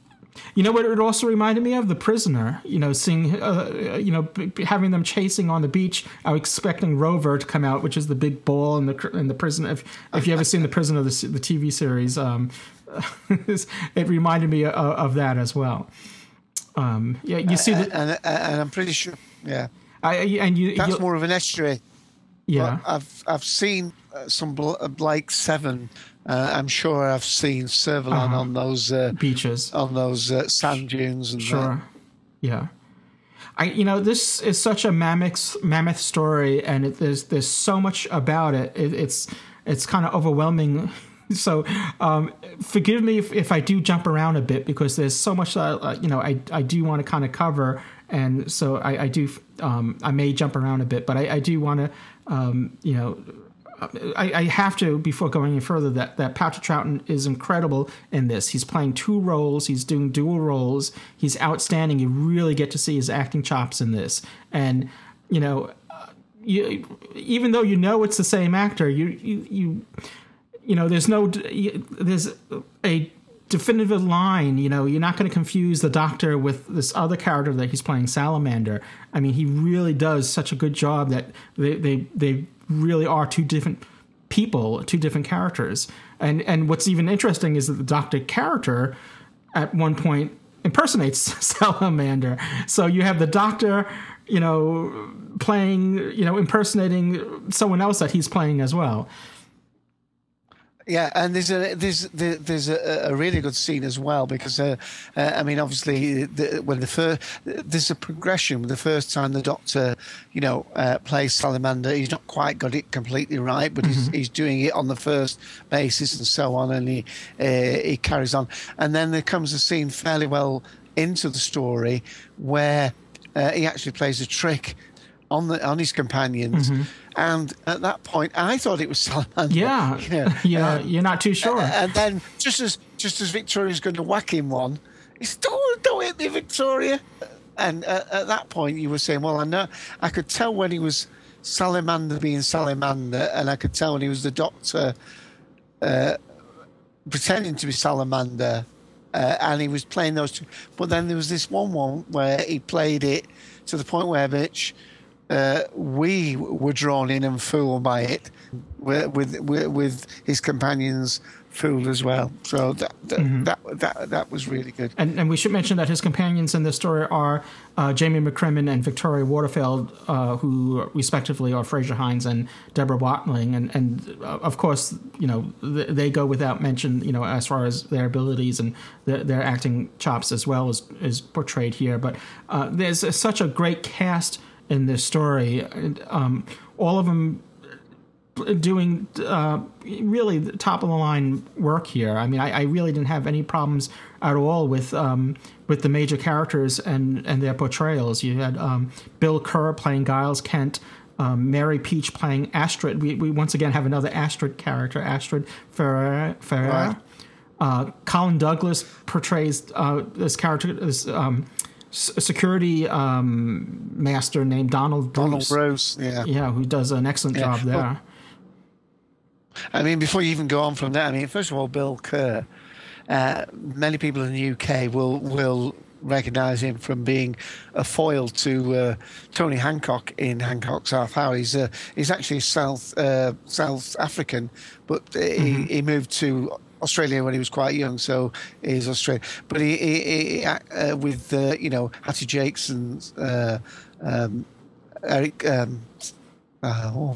You know what it also reminded me of? The Prisoner. You know, seeing, uh, you know, having them chasing on the beach. I was expecting Rover to come out, which is the big ball in the cr- in the prison. If if you ever seen the Prisoner, the the TV series, um, it reminded me of, of that as well. Um, yeah, you see and, the, and, and I'm pretty sure. Yeah, I, and you, that's more of an estuary. yeah. But I've I've seen uh, some bl- uh, Blake Seven. Uh, I'm sure I've seen Servalan Uh-huh. on those uh, beaches. on those uh, sand dunes and Sure. Yeah. I you know this is such a mammoth mammoth story, and it, there's there's so much about it. it it's it's kind of overwhelming. So um, forgive me if, if I do jump around a bit because there's so much that uh, you know I I do want to kind of cover, and so I, I do um, I may jump around a bit, but I, I do want to um, you know I, I have to before going any further that that Patrick Troughton is incredible in this. He's playing two roles. He's doing dual roles. He's outstanding. You really get to see his acting chops in this, and you know, uh, you even though you know it's the same actor, you you you you know there's no there's a definitive line. You know, you're not going to confuse the Doctor with this other character that he's playing, Salamander. I mean, he really does such a good job that they they they really are two different people, two different characters. And and what's even interesting is that the Doctor character at one point impersonates Salamander. So you have the Doctor, you know, playing, you know, impersonating someone else that he's playing as well. Yeah, and there's a there's there's a, a really good scene as well because uh, uh, I mean obviously the, when the first there's a progression. The first time the Doctor, you know, uh, plays Salamander, he's not quite got it completely right, but he's, he's doing it on the first basis and so on, and he uh, he carries on. And then there comes a scene fairly well into the story where uh, he actually plays a trick on the on his companions. Mm-hmm. And at that point, I thought it was Salamander. Yeah, you know, yeah, um, you're not too sure. and then just as just as Victoria's going to whack him one, he's don't don't hit me, Victoria. And uh, at that point, you were saying, well, I know I could tell when he was Salamander being Salamander, and I could tell when he was the Doctor uh, pretending to be Salamander. Uh, and he was playing those two. But then there was this one one where he played it to the point where which uh, we were drawn in and fooled by it, with with, with his companions fooled as well. So that that, Mm-hmm. that that that was really good. And, and we should mention that his companions in this story are uh, Jamie McCrimmon and Victoria Waterfield, uh, who respectively are Frazer Hines and Deborah Watling. And, and uh, of course, you know, th- they go without mention, you know, as far as their abilities and their, their acting chops as well as is portrayed here. But uh, there's such a great cast in this story. Um, all of them doing uh, really top of the line work here. I mean, I, I, really didn't have any problems at all with um, with the major characters and and their portrayals. You had um, Bill Kerr playing Giles Kent. Um, Mary Peach playing Astrid. We, we once again have another Astrid character, Astrid Ferrier. Ferrier. Right. Uh, Colin Douglas portrays uh, this character, this um, security um, master named Donald Donald Bruce. Rose, yeah, yeah, who does an excellent Yeah. job there. Well, I mean, before you even go on from that, I mean, first of all, Bill Kerr. Uh, many people in the UK will will recognise him from being a foil to uh, Tony Hancock in Hancock's Half Hour. He's uh, he's actually South uh, South African, but uh, he, he moved to Australia when he was quite young, so he's Australian. But he, he, he uh, with uh, you know Hattie Jacques and uh, um, Eric. Um, uh, oh,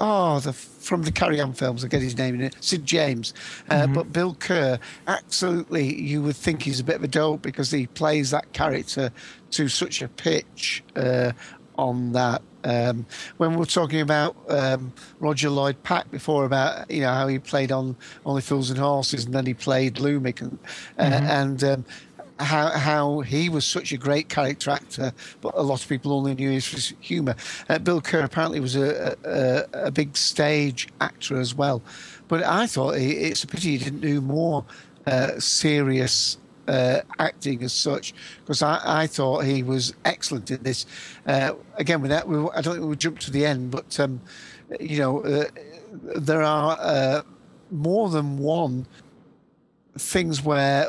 oh, the from the Carry On films, I get his name in it. Sid James, uh, but Bill Kerr, absolutely, you would think he's a bit of a dope because he plays that character to such a pitch uh, on that. Um, when we were talking about um, Roger Lloyd Pack before about you know how he played on Only Fools and Horses and then he played Lumic and uh, and um, how how he was such a great character actor, but a lot of people only knew his, his humour. Uh, Bill Kerr apparently was a, a a big stage actor as well, but I thought he, it's a pity he didn't do more uh, serious. Uh, acting as such, because I, I thought he was excellent in this. Uh, again, with that, we, I don't think we'll jump to the end, but um, you know, uh, there are uh, more than one things where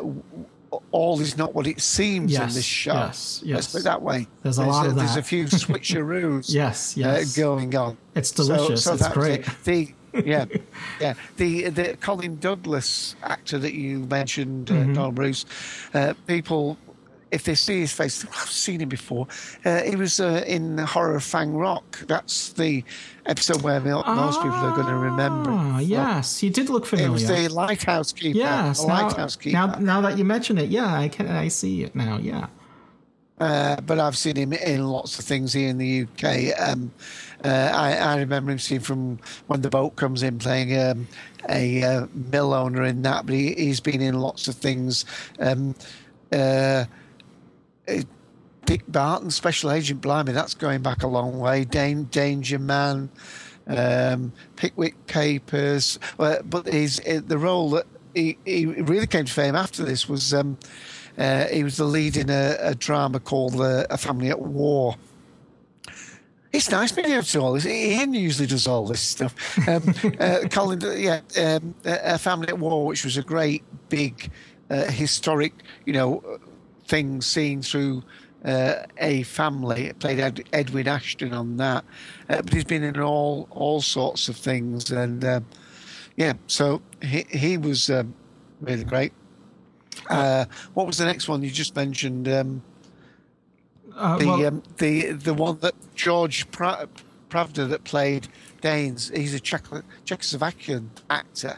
all is not what it seems Yes, in this show. yes, Let's yes. put it that way. There's a lot of that. There's a few switcheroos. Yes, yes. Uh, going on. It's delicious. It's great. it. The yeah, yeah. The the Colin Douglas actor that you mentioned, uh, Mhm. Donald Bruce. Uh, people, if they see his face, I've seen him before. Uh, he was uh, in Horror of Fang Rock. That's the episode where mo- most people are going to remember. him Ah, yes, he did look familiar. It was the lighthouse keeper. yes, now, lighthouse keeper. now now that you mention it, yeah, I can I see it now. Yeah. Uh, but I've seen him in lots of things here in the UK. Um, uh, I, I remember him seeing from when the boat comes in playing um, a uh, mill owner in that, but he, he's been in lots of things. Um, uh, Dick Barton, Special Agent Blimey, that's going back a long way. Dan- Danger Man, um, Pickwick Papers. But his, uh, the role that he, he really came to fame after this was um, uh, he was the lead in a, a drama called A Family at War. It's nice being able to do all this. Ian usually does all this stuff. Um, uh, Colin, yeah, um, a family at war, which was a great big uh, historic, you know, thing seen through uh, a family. It played Ed, Edwin Ashton on that, uh, but he's been in all all sorts of things, and um, yeah, so he he was um, really great. Uh, what was the next one you just mentioned? Um, Uh, the well- um, the the one that George pra- Pravda that played Danes. He's a Czech- Czechoslovakian actor.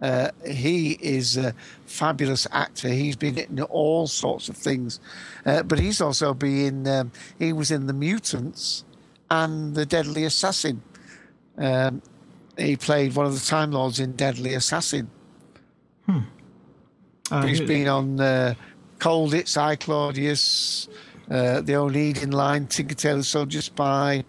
Uh, he is a fabulous actor. He's been in all sorts of things, uh, but he's also been. Um, he was in The Mutants and The Deadly Assassin. Um, he played one of the Time Lords in Deadly Assassin. Uh, He's he- been on uh, Colditz I Claudius, uh, the Onedin Line, Tinker Tailor Soldier Spy,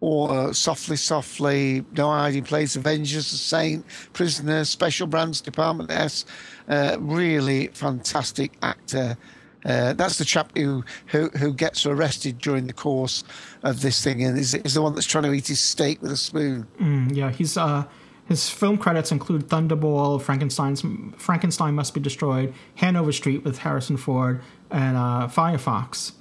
or uh, Softly Softly, No Hiding Place, Avengers, The Saint, Prisoner, Special Branch, Department S. Uh, really fantastic actor. Uh, that's the chap who, who who gets arrested during the course of this thing, and is, is the one that's trying to eat his steak with a spoon. Mm, yeah, he's uh, his film credits include Thunderball, Frankenstein's Frankenstein Must Be Destroyed, Hanover Street with Harrison Ford, and uh, Firefox.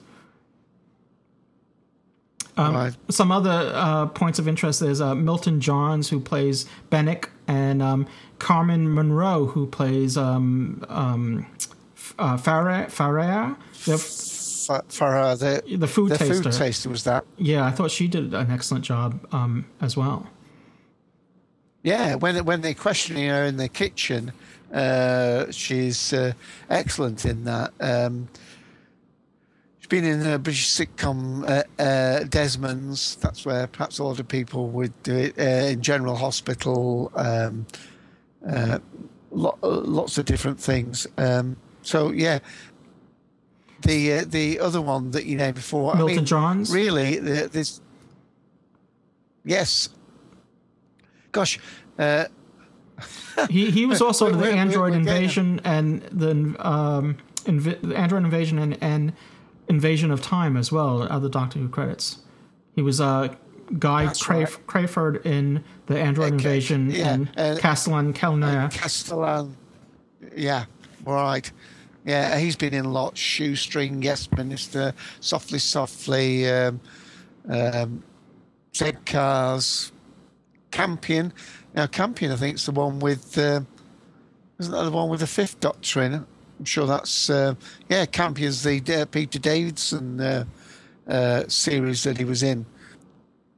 Um, Right. Some other uh, points of interest is uh, Milton Johns, who plays Bennick, and um, Carmen Munroe, who plays um, um, uh, Farah. Farah? The, the the food the taster. food taster was that. Yeah, I thought she did an excellent job um, as well. Yeah, when when they're questioning her in the kitchen, uh, she's uh, excellent in that. Um, been in a British sitcom uh, uh, Desmond's. That's where perhaps a lot of people would do it. Uh, in General Hospital, um, uh, lo- uh, lots of different things. Um, so yeah. The uh, the other one that you named before, I Milton mean, Johns? really, the, this. Yes. Gosh, uh, he he was also in the Android Invasion and the um, inv- Android Invasion and, and Invasion of Time as well. Other Doctor Who credits. He was uh, Guy Crayf- Crayford in the Android Invasion yeah, and uh, Castellan Kelner. Castellan. Yeah, right. Yeah, he's been in a lots. Shoestring, Yes Minister, Softly Softly, um, um, Zed Cars, Campion. Now, Campion, I think, is the one with. Uh, isn't that the one with the fifth Doctor in? I'm sure that's. Uh, yeah, Campion's the uh, Peter Davidson uh, uh, series that he was in.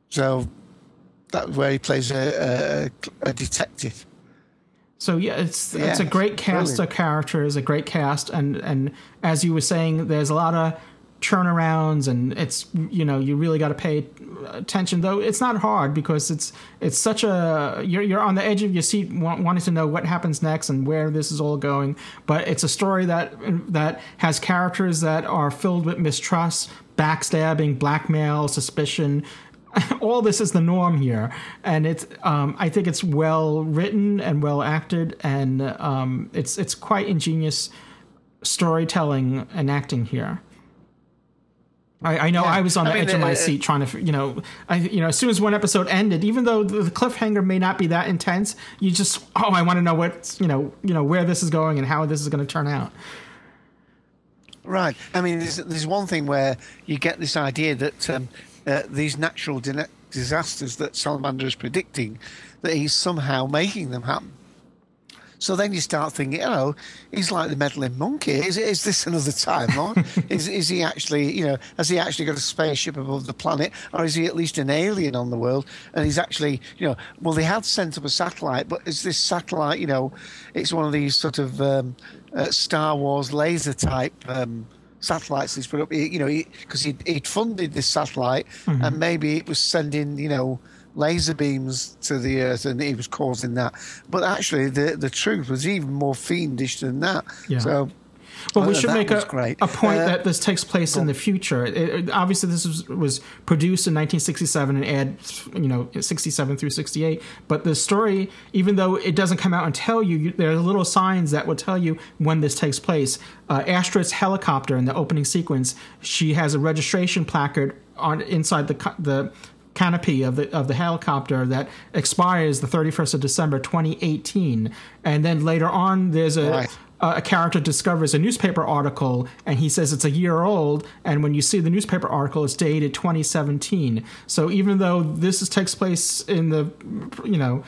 So that's where he plays a, a, a detective. So yeah, it's it's Yeah, a great cast brilliant. of characters, a great cast, and and as you were saying, there's a lot of turnarounds, and it's you know you really got to pay attention. Though it's not hard because it's it's such a you're you're on the edge of your seat, wanting to know what happens next and where this is all going. But it's a story that that has characters that are filled with mistrust, backstabbing, blackmail, suspicion all this is the norm here, and it's um, I think it's well written and well acted, and um, it's it's quite ingenious storytelling and acting here. I, I know Yeah. I was on the I mean, edge of my uh, seat trying to, you know, I you know as soon as one episode ended, even though the cliffhanger may not be that intense, you just oh I want to know what you know you know where this is going and how this is going to turn out. Right. I mean, there's, there's one thing where you get this idea that um, uh, these natural disasters that Salamander is predicting, that he's somehow making them happen. So then you start thinking, oh, he's like the Meddling Monk. Is, is this another timeline? is, is he actually, you know, has he actually got a spaceship above the planet, or is he at least an alien on the world? And he's actually, you know, well, they had sent up a satellite, but is this satellite, you know, it's one of these sort of um, uh, Star Wars laser type um, satellites he's put up, you know, because he, he'd funded this satellite, Mhm. and maybe it was sending, you know, laser beams to the earth and he was causing that but actually the the truth was even more fiendish than that Yeah. so Well, we uh, should make a, a point Uh, that this takes place in the future. It, it- obviously, this was, was produced in 1967 and aired, you know, 67 through 68. But the story, even though it doesn't come out and tell you, you there are little signs that will tell you when this takes place. Uh, Astrid's helicopter in the opening sequence, she has a registration placard on inside the the canopy of the of the helicopter that expires the 31st of December 2018, and then later on there's a. Right. A a character discovers a newspaper article and he says it's a year old. And when you see the newspaper article, it's dated 2017. So even though this is, takes place in the, you know,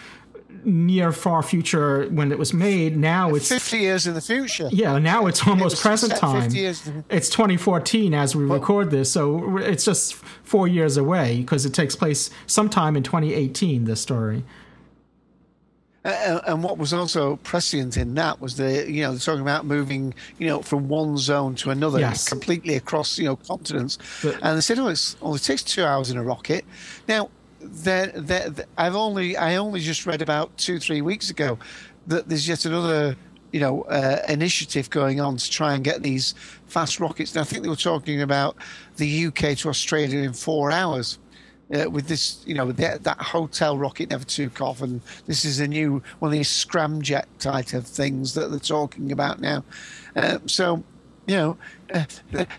near far future when it was made, now it's 50 years in the future. yeah, now it's almost was present time. 50 years- It's 2014 as we record this, so it's just four years away because it takes place sometime in 2018. This story. Uh, and what was also prescient in that was the you know they're talking about moving you know from one zone to another Yes. completely across you know continents But- and they said oh it's only takes two hours in a rocket now there there I've only I only just read about two three weeks ago that there's yet another you know uh, initiative going on to try and get these fast rockets and I think they were talking about the UK to Australia in four hours uh, with this, you know, that, that HOTOL rocket never took off, and this is a new one of these scramjet type of things that they're talking about now. Uh, so, you know, uh,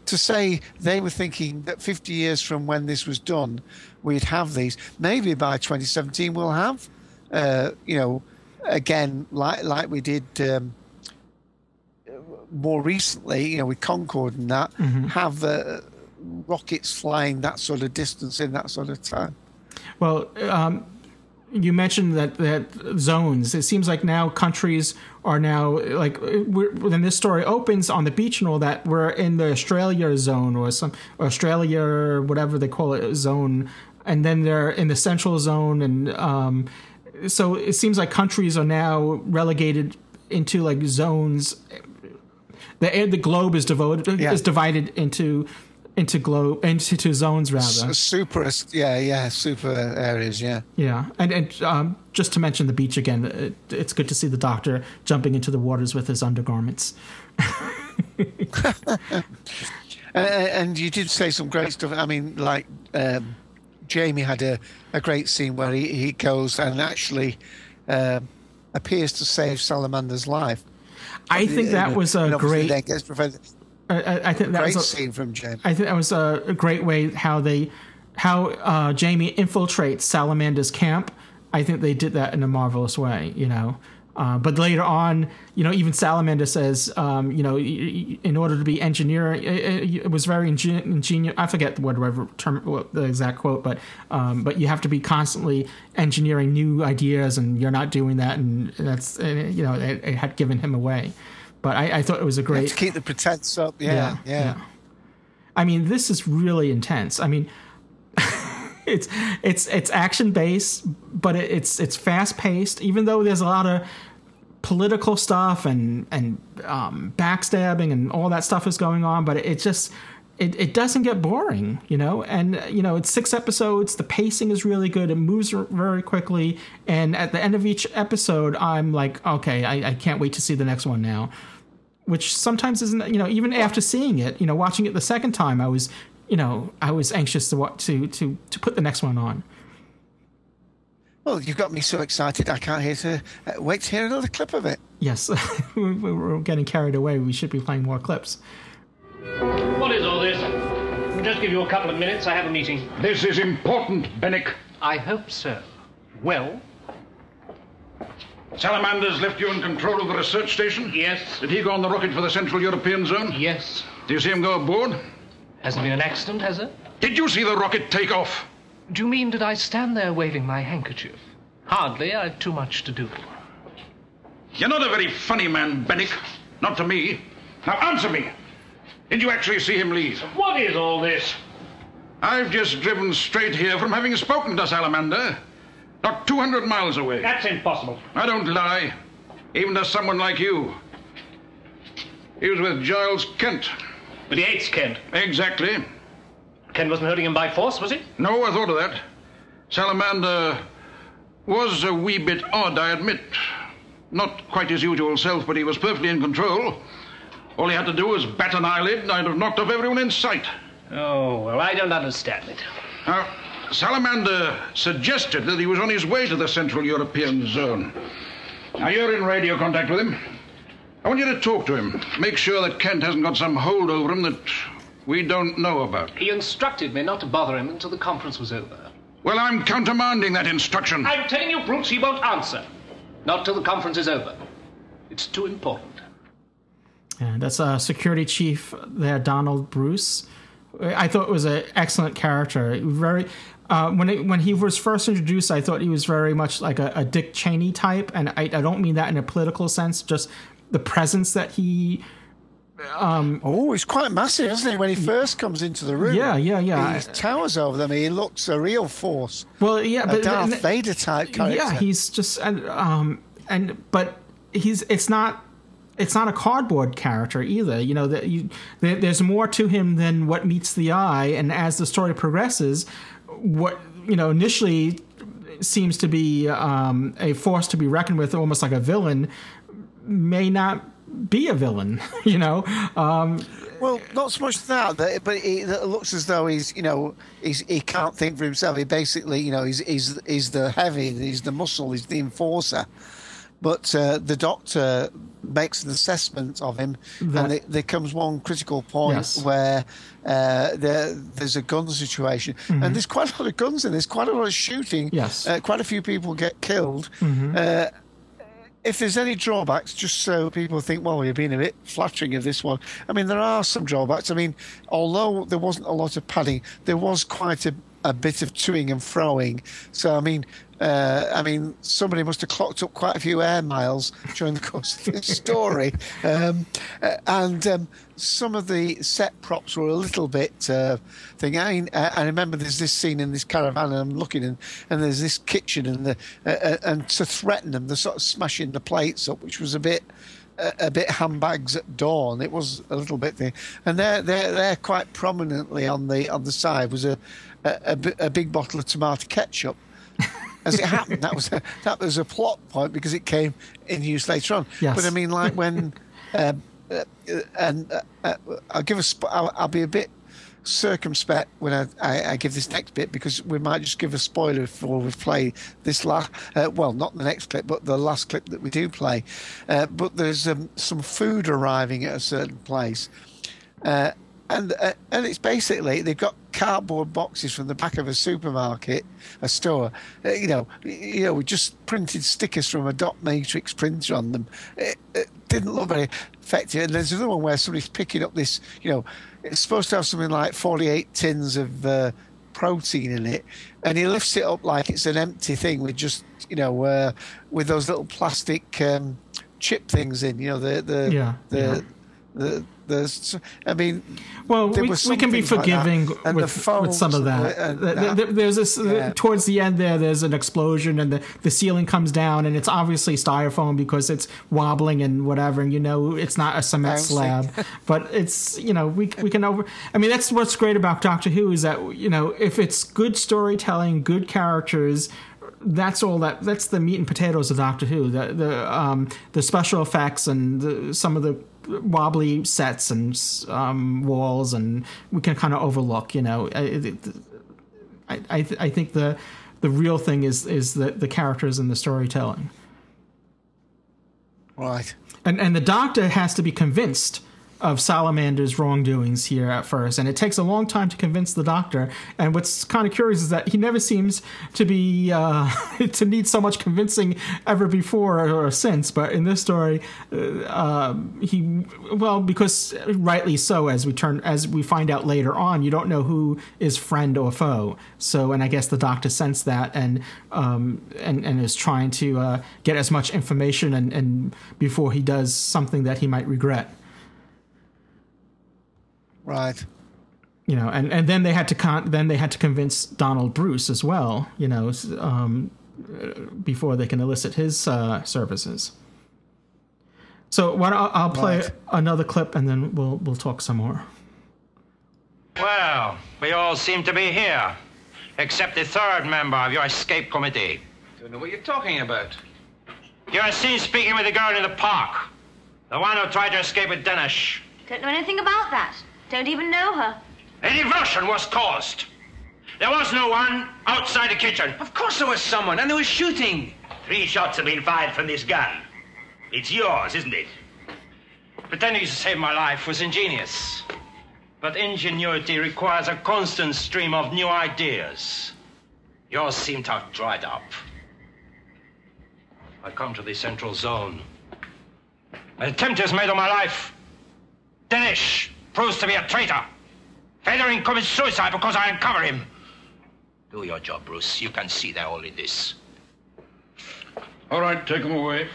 to say they were thinking that 50 years from when this was done, we'd have these. Maybe by 2017 we'll have, uh, you know, again like like we did. Um, more recently, you know, with Concorde and that, have the rockets flying that sort of distance in that sort of time. Well, um, you mentioned that that zones. It seems like now countries are now like we're, when this story opens on the beach and all that. We're in the Australia zone or some Australia whatever they call it zone, and then they're in the central zone, and um, so it seems like countries are now relegated into like zones. The the globe is devoted Yeah. is divided into into globe into zones rather. S- Super, yeah, yeah, super areas, yeah. Yeah, and and um, just to mention the beach again, it, it's good to see the doctor jumping into the waters with his undergarments. And, and you did say some great stuff. I mean, like um, Jamie had a, a great scene where he, he goes and actually um appears to save Salamander's life. I think that was a great. then gets prevented. I, think that great was a, scene from Jamie. I think that was a, a great way how they how uh, Jamie infiltrates Salamander's camp. I think they did that in a marvelous way. You know. Uh, but later on, you know, even Salamander says, um, you know, in order to be engineer, it, it- it was very ingen- ingenious. I forget the whatever term, what the exact quote, but um, but you have to be constantly engineering new ideas, and you're not doing that, and that's you know, it, it had given him away. But I, I thought it was a great to keep the pretense up, yeah, yeah, yeah. I mean, this is really intense. I mean, it's it's it's action based, but it, it's it's fast paced. Even though there's a lot of political stuff and and um, backstabbing and all that stuff is going on, but it, just it, it doesn't get boring, you know. And you know, it's six episodes. The pacing is really good. It moves very quickly, and at the end of each episode, I'm like, okay, I, I can't wait to see the next one now which sometimes isn't you know even after seeing it you know watching it the second time i was you know i was anxious to what to to to put the next one on Well, you've got me so excited. I can't hear to uh, wait to hear another clip of it. yes we we were getting carried away we should be playing more clips What is all this? I'll just give you a couple of minutes. I have a meeting. This is important, Bennick. I hope so. Well? Salamander's left you in control of the research station? Yes. Did he go on the rocket for the Central European Zone? Yes. Do you see him go aboard? Hasn't been an accident, has it? Did you see the rocket take off? Do you mean did I stand there waving my handkerchief? Hardly. I've too much to do. You're not a very funny man, Bennick. Not to me. Now answer me. Did you actually see him leave? What is all this? I've just driven straight here from having spoken to Salamander. Not 200 miles away. That's impossible. I don't lie. Even to someone like you. He was with Giles Kent. But he hates Kent. Exactly. Kent wasn't hurting him by force, was he? No, I thought of that. Salamander was a wee bit odd, I admit. Not quite his usual self, but he was perfectly in control. All he had to do was bat an eyelid, and I'd have knocked off everyone in sight. Oh, well, I don't understand it. Now, Salamander suggested that he was on his way to the Central European Zone. Now, you're in radio contact with him. I want you to talk to him. Make sure that Kent hasn't got some hold over him that we don't know about. He instructed me not to bother him until the conference was over. Well, I'm countermanding that instruction. I'm telling you, Bruce, he won't answer. Not till the conference is over. It's too important. Yeah, that's uh, security chief there, Donald Bruce. I thought was an excellent character. Very uh, when it, when he was first introduced, I thought he was very much like a, a Dick Cheney type, and I, I, don't mean that in a political sense. Just the presence that he. Um, oh, he's quite massive, isn't he? When he first comes into the room, yeah, yeah, yeah, he towers over them. He looks a real force. Well, yeah, but Darth Vader type character. Yeah, he's just and um and but he's it's not it's not a cardboard character either. You know that you there, there's more to him than what meets the eye, and as the story progresses, what you know initially seems to be um, a force to be reckoned with, almost like a villain, may not be a villain. You know. Um, well, not so much that, but it looks as though he's, you know, he's, he can't think for himself. He basically, you know, he's, he's, he's the heavy, he's the muscle, he's the enforcer. But uh, the doctor makes an assessment of him, that, and it, there comes one critical point yes. where uh, there, there's a gun situation, mm-hmm. and there's quite a lot of guns in. There's quite a lot of shooting. Yes, uh, quite a few people get killed. Mm-hmm. Uh, if there's any drawbacks, just so people think, well, you're being a bit flattering of this one. I mean, there are some drawbacks. I mean, although there wasn't a lot of padding, there was quite a, a bit of toing and froing. So, I mean, uh, I mean, somebody must have clocked up quite a few air miles during the course of this story. Um, uh, and um, some of the set props were a little bit uh, thing. I, mean, I remember there's this scene in this caravan, and I'm looking, and, and there's this kitchen, and the, uh, uh, and to threaten them, they're sort of smashing the plates up, which was a bit a, bit handbags at dawn. It was a little bit thing, and there, there, there, quite prominently on the on the side was a a, a, a big bottle of tomato ketchup as it happened, that was a, that was a plot point because it came in use later on. Yes. But I mean, like when, um, uh, and uh, uh, I'll give a, sp- I'll, I'll, be a bit circumspect when I, I, I, give this next bit because we might just give a spoiler before we play this last. Uh, well, not the next clip, but the last clip that we do play. Uh, but there's um, some food arriving at a certain place. Uh, and uh, and it's basically they've got cardboard boxes from the back of a supermarket, a store. Uh, you know, you know, we just printed stickers from a dot matrix printer on them. It, it didn't look very effective. And there's another one where somebody's picking up this. You know, it's supposed to have something like 48 tins of uh, protein in it, and he lifts it up like it's an empty thing with just you know uh, with those little plastic um, chip things in. You know, the the yeah, the, yeah. the there's, I mean, well, we, we can be forgiving like with, with, some of that. Uh. There's this yeah. towards the end there. There's an explosion and the, the ceiling comes down and it's obviously styrofoam because it's wobbling and whatever. And you know it's not a cement slab, but it's you know we we can over. I mean that's what's great about Doctor Who is that you know if it's good storytelling, good characters that's all that that's the meat and potatoes of Doctor Who. The the um, the special effects and the, some of the wobbly sets and um, walls, and we can kind of overlook. You know, I I, I, I think the the real thing is is the the characters and the storytelling. Right. And and the Doctor has to be convinced of Salamander's wrongdoings here at first, and it takes a long time to convince the Doctor. And what's kind of curious is that he never seems to be uh, to need so much convincing ever before or, since. But in this story, uh, um, he well because rightly so, as we turn as we find out later on, you don't know who is friend or foe. So, and I guess the Doctor sensed that and um, and and is trying to uh, get as much information and, and before he does something that he might regret. Right. You know, and, and then they had to con- then they had to convince Donald Bruce as well. You know, um, before they can elicit his uh, services. So what I'll, I'll play right. another clip and then we'll we'll talk some more. Well, we all seem to be here, except the third member of your escape committee. Don't know what you're talking about. You're seen speaking with the girl in the park, the one who tried to escape with Dennis. Don't know anything about that. Don't even know her. A diversion was caused. There was no one outside the kitchen. Of course there was someone, and there was shooting. Three shots have been fired from this gun. It's yours, isn't it? Pretending to save my life was ingenious. But ingenuity requires a constant stream of new ideas. Yours seem to have dried up. I come to the central zone. An attempt is made on my life. Dennis proves to be a traitor. Fedorin commits suicide because I uncover him. Do your job, Bruce. You can see they're only this. All right, take them away.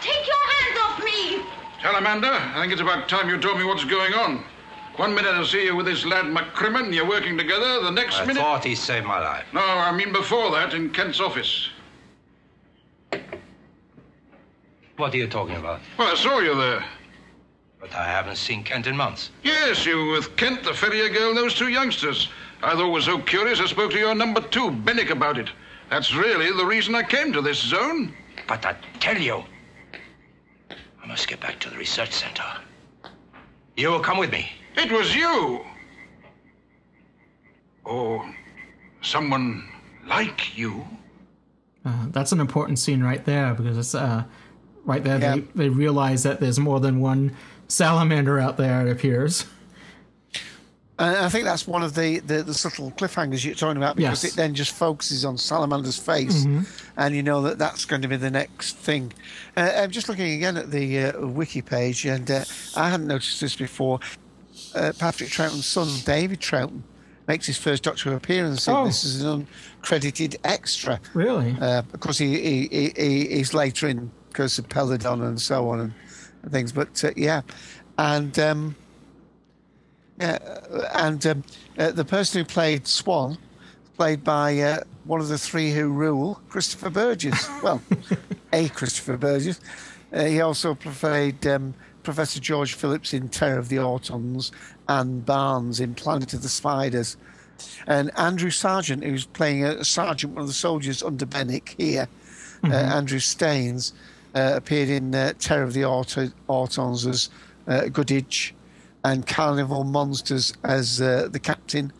Take your hands off me! Salamander, I think it's about time you told me what's going on. One minute I see you with this lad McCrimmon, you're working together. The next I minute. I thought he saved my life. No, I mean before that in Kent's office. What are you talking about? Well, I saw you there. But I haven't seen Kent in months. Yes, you were with Kent, the Ferrier girl, and those two youngsters. I thought it was so curious I spoke to your number two, Benik, about it. That's really the reason I came to this zone. But I tell you, I must get back to the research center. You will come with me. It was you. Or someone like you. Uh, that's an important scene right there because it's uh, right there Yeah. they, they realize that there's more than one salamander out there. It appears. And I think that's one of the, the, the subtle cliffhangers you're talking about because Yes. it then just focuses on Salamander's face, Mhm. and you know that that's going to be the next thing. Uh, I'm just looking again at the uh, wiki page, and uh, I hadn't noticed this before. Uh, Patrick Troughton's son, David Troughton, makes his first Doctor appearance in Oh. this as an uncredited extra. Really? Uh, of course, he, he, he, he- he's later in Curse of Peladon and so on and, and things. But uh, yeah, and um, yeah, uh, and um, uh, the person who played Swann, played by uh, one of the three who rule, Christopher Burgess. well, a Christopher Burgess. Uh, he also played um, Professor George Phillips in Terror of the Autons and Barnes in Planet of the Spiders. And Andrew Sargent, who's playing a sergeant, one of the soldiers under Benik here, uh, Andrew Staines, uh, appeared in uh, Terror of the Auto- Autons as uh, Goodidge and Carnival Monsters as uh, the captain,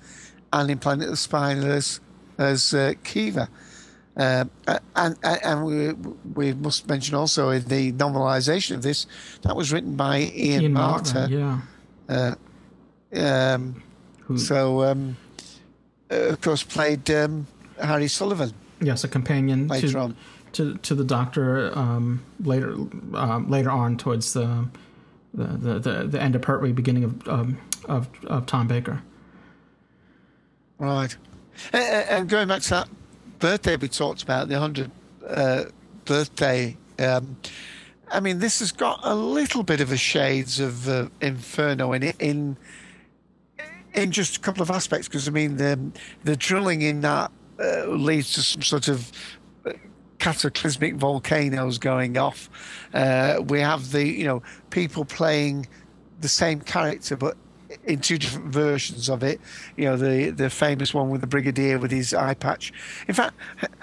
and in Planet of the Spiders as uh, Kiva. Uh, and and, we, we must mention also in the novelisation of this, that was written by Ian, Ian. Marter, yeah. Uh, um, so, um, uh, of course, played um, Harry Sullivan. Yes, a companion Later to, on. To to the Doctor um, later um, later on towards the the, the, the, the end of Pertwee, beginning of um, of of Tom Baker. Right. And going back to that birthday we talked about, the 100th uh, birthday, um, I mean, this has got a little bit of a shades of uh, Inferno in it, in in just a couple of aspects, because I mean, the the drilling in that uh, leads to some sort of cataclysmic volcanoes going off. Uh, we have the you know people playing the same character, but in two different versions of it. You know, the the famous one with the brigadier with his eye patch. In fact,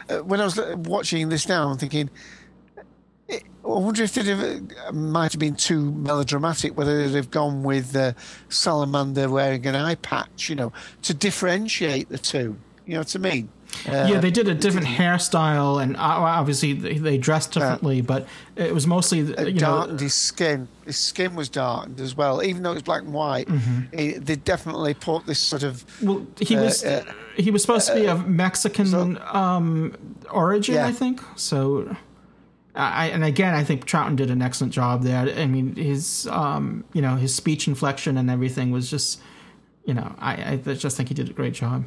uh, when I was watching this now, I'm thinking. I wonder if they'd might have been too melodramatic, whether they'd have gone with uh, Salamander wearing an eye patch, you know, to differentiate the two. You know what I mean? Uh, yeah, they did a different hairstyle, and uh, obviously they, dressed differently, but it was mostly you know darkened his skin. His skin was darkened as well, even though it was black and white. Mhm. It, they definitely put this sort of. Well, he uh, was uh, he was supposed to be of Mexican um, origin, Yeah. I think. So, I and again, I think Troughton did an excellent job there. I mean, his um, you know his speech inflection and everything was just, you know, I, I just think he did a great job.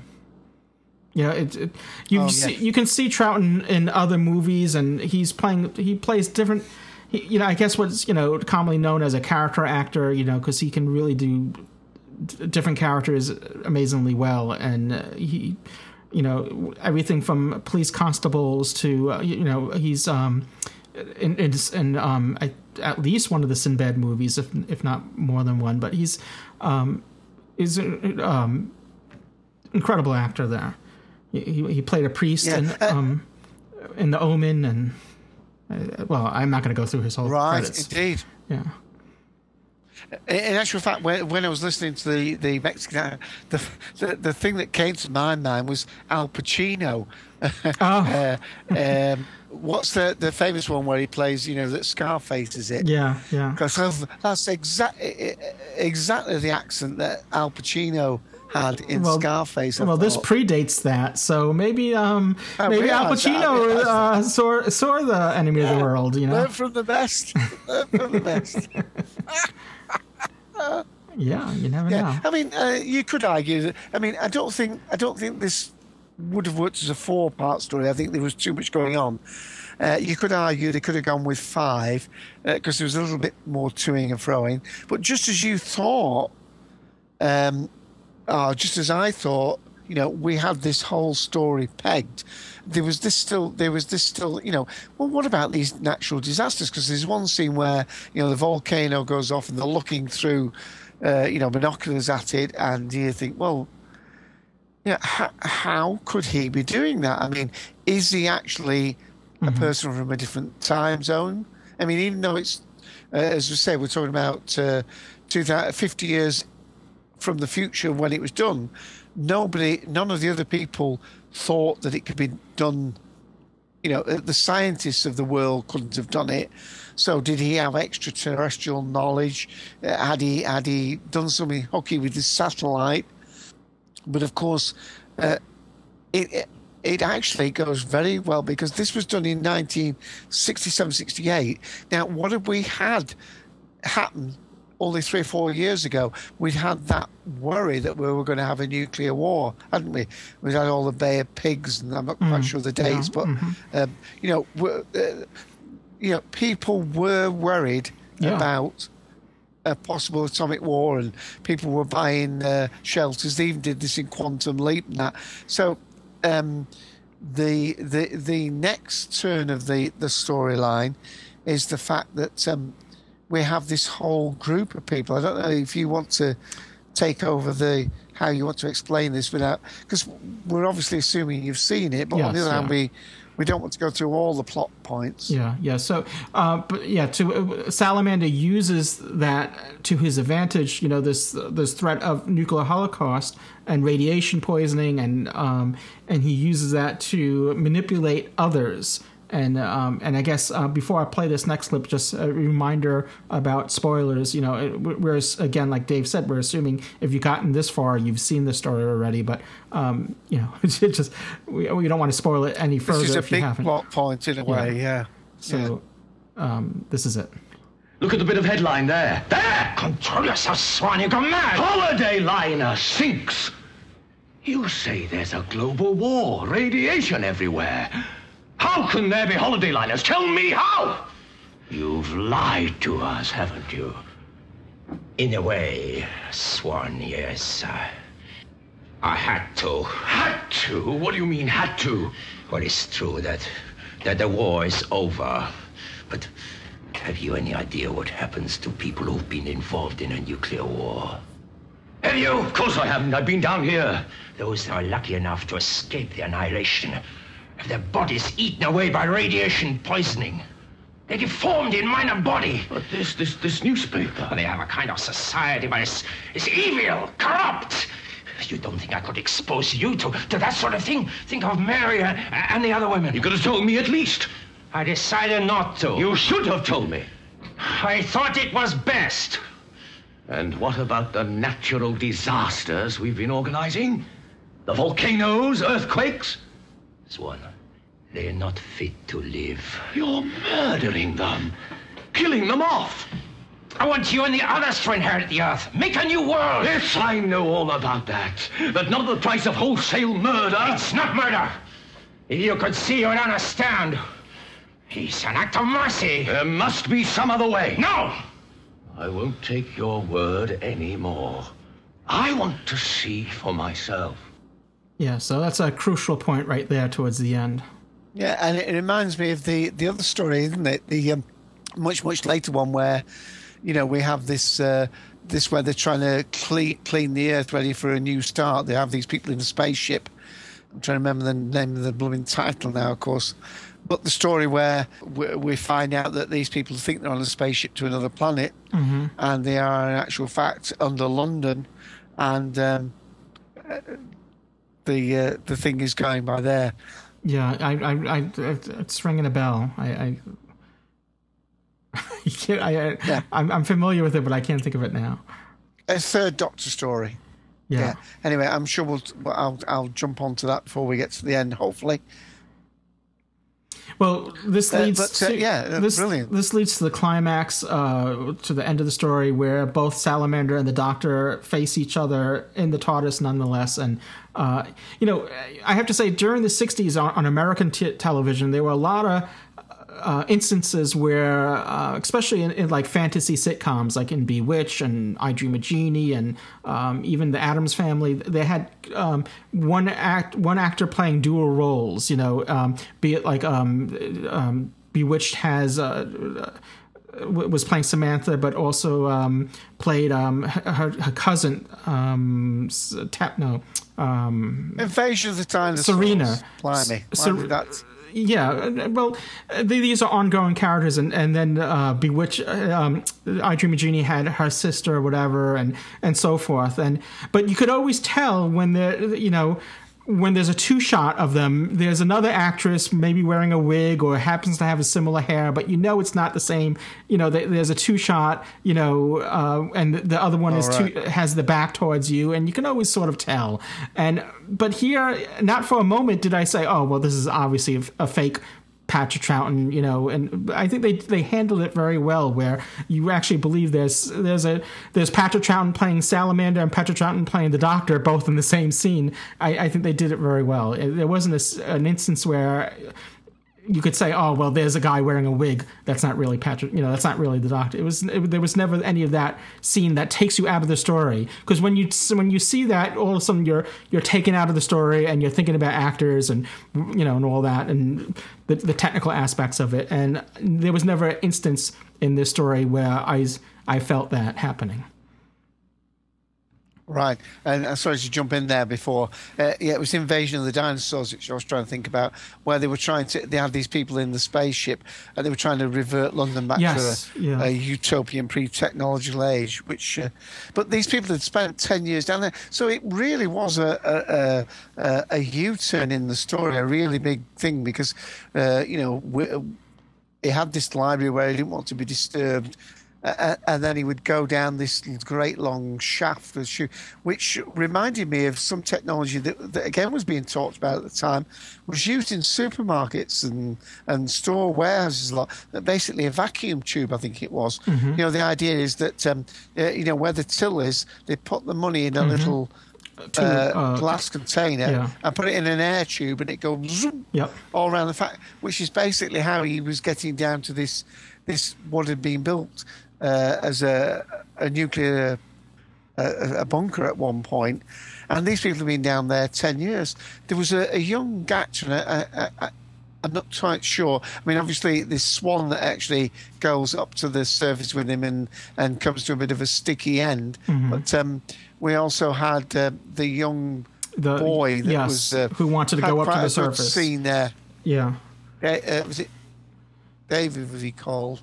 You know, it, it you Oh, yeah. see, you can see Troughton in other movies, and he's playing he plays different. He, you know, I guess what's you know commonly known as a character actor. You know, because he can really do d- different characters amazingly well, and uh, he, you know, everything from police constables to uh, you know he's um in in, in um I, at least one of the Sinbad movies, if if not more than one, but he's um is um incredible actor there. He, he played a priest Yeah, in uh, um in The Omen, and uh, well, I'm not going to go through his whole thing. Right, credits. indeed. Yeah. In actual fact, when, when I was listening to the the Mexican, the, the the thing that came to my mind was Al Pacino. uh, um, what's the the famous one where he plays? You know that Scarface is it? Yeah, yeah. Because that's exactly exactly the accent that Al Pacino had in Well- Scarface. I well, this predates that, so maybe um I maybe Al realize that, I Pacino uh, saw saw the enemy of the world. You know, Learn from the best. Learn from the best. yeah, you never Yeah, know. I mean, uh, you could argue that. I mean, I don't think I don't think this would have worked as a four-part story. I think there was too much going on. Uh, you could argue they could have gone with five because there was a little bit more toing and froing. But just as you thought, um, oh, just as I thought, you know, we had this whole story pegged. There was this still, there was this still, you know, well, what about these natural disasters? Because there's one scene where, you know, the volcano goes off and they're looking through, uh, you know, binoculars at it, and you think, well, yeah, how, how could he be doing that? I mean, is he actually a person from a different time zone? I mean, even though it's, uh, as we say, we're talking about uh, 50 years from the future when it was done, nobody, none of the other people thought that it could be done. You know, the scientists of the world couldn't have done it. So, did he have extraterrestrial knowledge? Uh, had he had he done something hooky with his satellite? But of course, uh, it, it it actually goes very well because this was done in 1967, 68. Now, what have we had happen only three or four years ago? We'd had that worry that we were going to have a nuclear war, hadn't we? We had all the Bay of Pigs, and I'm not quite Mm, sure the yeah, dates, but mhm. um, you know, uh, you know, people were worried Yeah. about a possible atomic war, and people were buying uh, shelters. They even did this in Quantum Leap and that. So, um, the the the next turn of the the storyline is the fact that um, we have this whole group of people. I don't know if you want to take over the how you want to explain this without because we're obviously assuming you've seen it, but on the Yes, other hand, we we don't want to go through all the plot points. Yeah, yeah. So, uh, but yeah, to uh, Salamander uses that to his advantage. You know, this this threat of nuclear holocaust and radiation poisoning, and um, and he uses that to manipulate others. And um, and I guess uh, before I play this next clip, just a reminder about spoilers. You know, it- we're again, like Dave said, we're assuming if you've gotten this far, you've seen the story already. But um, you know, it's just we, we don't want to spoil it any further. This is a if you big haven't. plot point in a way, yeah. So, um, this is it. Look at the bit of headline there. There! Control yourself, Swann, you go mad! Holiday liner sinks! You say there's a global war, radiation everywhere. How can there be holiday liners? Tell me how! You've lied to us, haven't you? In a way, Swann, yes. I, I had to. Had to? What do you mean, had to? Well, it's true that, that the war is over. But have you any idea what happens to people who've been involved in a nuclear war? Have you? Of course I haven't. I've been down here. Those that are lucky enough to escape the annihilation their bodies eaten away by radiation poisoning. They're deformed in mind and body. But this, this, this newspaper. They have a kind of society, but it's, it's evil, corrupt. You don't think I could expose you to, to that sort of thing? Think of Mary and, and the other women. You could have told me at least. I decided not to. You should have told me. I thought it was best. And what about the natural disasters we've been organizing? The volcanoes, earthquakes? Swann, they're not fit to live. You're murdering them, killing them off. I want you and the others to inherit the earth. Make a new world. Yes, I know all about that. But not at the price of wholesale murder. It's not murder. If you could see, you'd understand. It's an act of mercy. There must be some other way. No! I won't take your word anymore. I want to see for myself. Yeah, so that's a crucial point right there towards the end. Yeah, and it reminds me of the the other story, isn't it? The um, much much later one where, you know, we have this uh, this where they're trying to clean clean the earth ready for a new start. They have these people in a spaceship. I'm trying to remember the name of the blooming title now, of course. But the story where we, we find out that these people think they're on a spaceship to another planet, Mhm. and they are in actual fact under London, and um, the uh, the thing is going by there. Yeah, I, I, I, it's ringing a bell. I, I, I, I, I I'm, I'm familiar with it, but I can't think of it now. A third Doctor story. Yeah. Anyway, I'm sure we'll. well, I'll I'll jump onto that before we get to the end. Hopefully. Well, this Uh, leads but, uh, to yeah, uh, this, brilliant. This leads to the climax, uh, to the end of the story, where both Salamander and the Doctor face each other in the TARDIS, nonetheless. And uh, you know, I have to say, during the '60s on, on American t- television, there were a lot of uh, instances where, uh, especially in, in like fantasy sitcoms, like in Bewitched and I Dream of Jeannie, and um, even the Addams Family, they had um, one act, one actor playing dual roles. You know, um, be it like um, um, Bewitched has. Uh, was playing Samantha, but also um, played um, her, her cousin, um, Tap, no, um, Invasion of the Dinosaurs. Serena. Blimey. Ser- that's, yeah, uh, well, uh, these are ongoing characters, and and then uh, Bewitch, uh, um, I Dream of Jeannie had her sister or whatever, and and so forth, and but you could always tell when the you know when there's a two shot of them, there's another actress maybe wearing a wig or happens to have a similar hair, but you know it's not the same. You know, there's a two shot, you know, uh, and the other one is right. two, has the back towards you, and you can always sort of tell. And but here, not for a moment did I say, "Oh, well, this is obviously a, a fake." Patrick Troughton, you know, and I think they they handled it very well, where you actually believe there's there's a there's Patrick Troughton playing Salamander and Patrick Troughton playing the Doctor, both in the same scene. I, I think they did it very well. There wasn't a an instance where you could say, "Oh, well, there's a guy wearing a wig. That's not really Patrick. You know, that's not really the Doctor." It was it, there was never any of that scene that takes you out of the story. Because when you when you see that, all of a sudden you're you're taken out of the story and you're thinking about actors and you know and all that and the the technical aspects of it. And there was never an instance in this story where I I felt that happening. Right, and uh, sorry to jump in there before. Uh, yeah, it was Invasion of the Dinosaurs, which I was trying to think about, where they were trying to. They had these people in the spaceship, and they were trying to revert London back Yes, to a, yeah. a utopian pre-technological age. Which, uh, but these people had spent ten years down there, so it really was a a, a, a U-turn in the story, a really big thing because, uh, you know, we, he had this library where he didn't want to be disturbed. Uh, and then he would go down this great long shaft, of shoe, which reminded me of some technology that, that again was being talked about at the time, was used in supermarkets and, and store warehouses a lot. Basically, a vacuum tube, I think it was. Mhm. You know, the idea is that um, uh, you know where the till is, they put the money in a Mhm. little. Uh, uh, glass container yeah. and put it in an air tube and it goes zoom Yep. all around the fact, which is basically how he was getting down to this, this what had been built uh, as a, a nuclear a, a bunker at one point, and these people have been down there ten years. There was a, a young Gatch, and a, a, a, I'm not quite sure. I mean, obviously, this Swann that actually goes up to the surface with him and, and comes to a bit of a sticky end. Mhm. But um, we also had uh, the young The- boy that yes, was uh, who wanted to go up to the surface. Seen there. Yeah. Uh, uh, was it David? Was he called?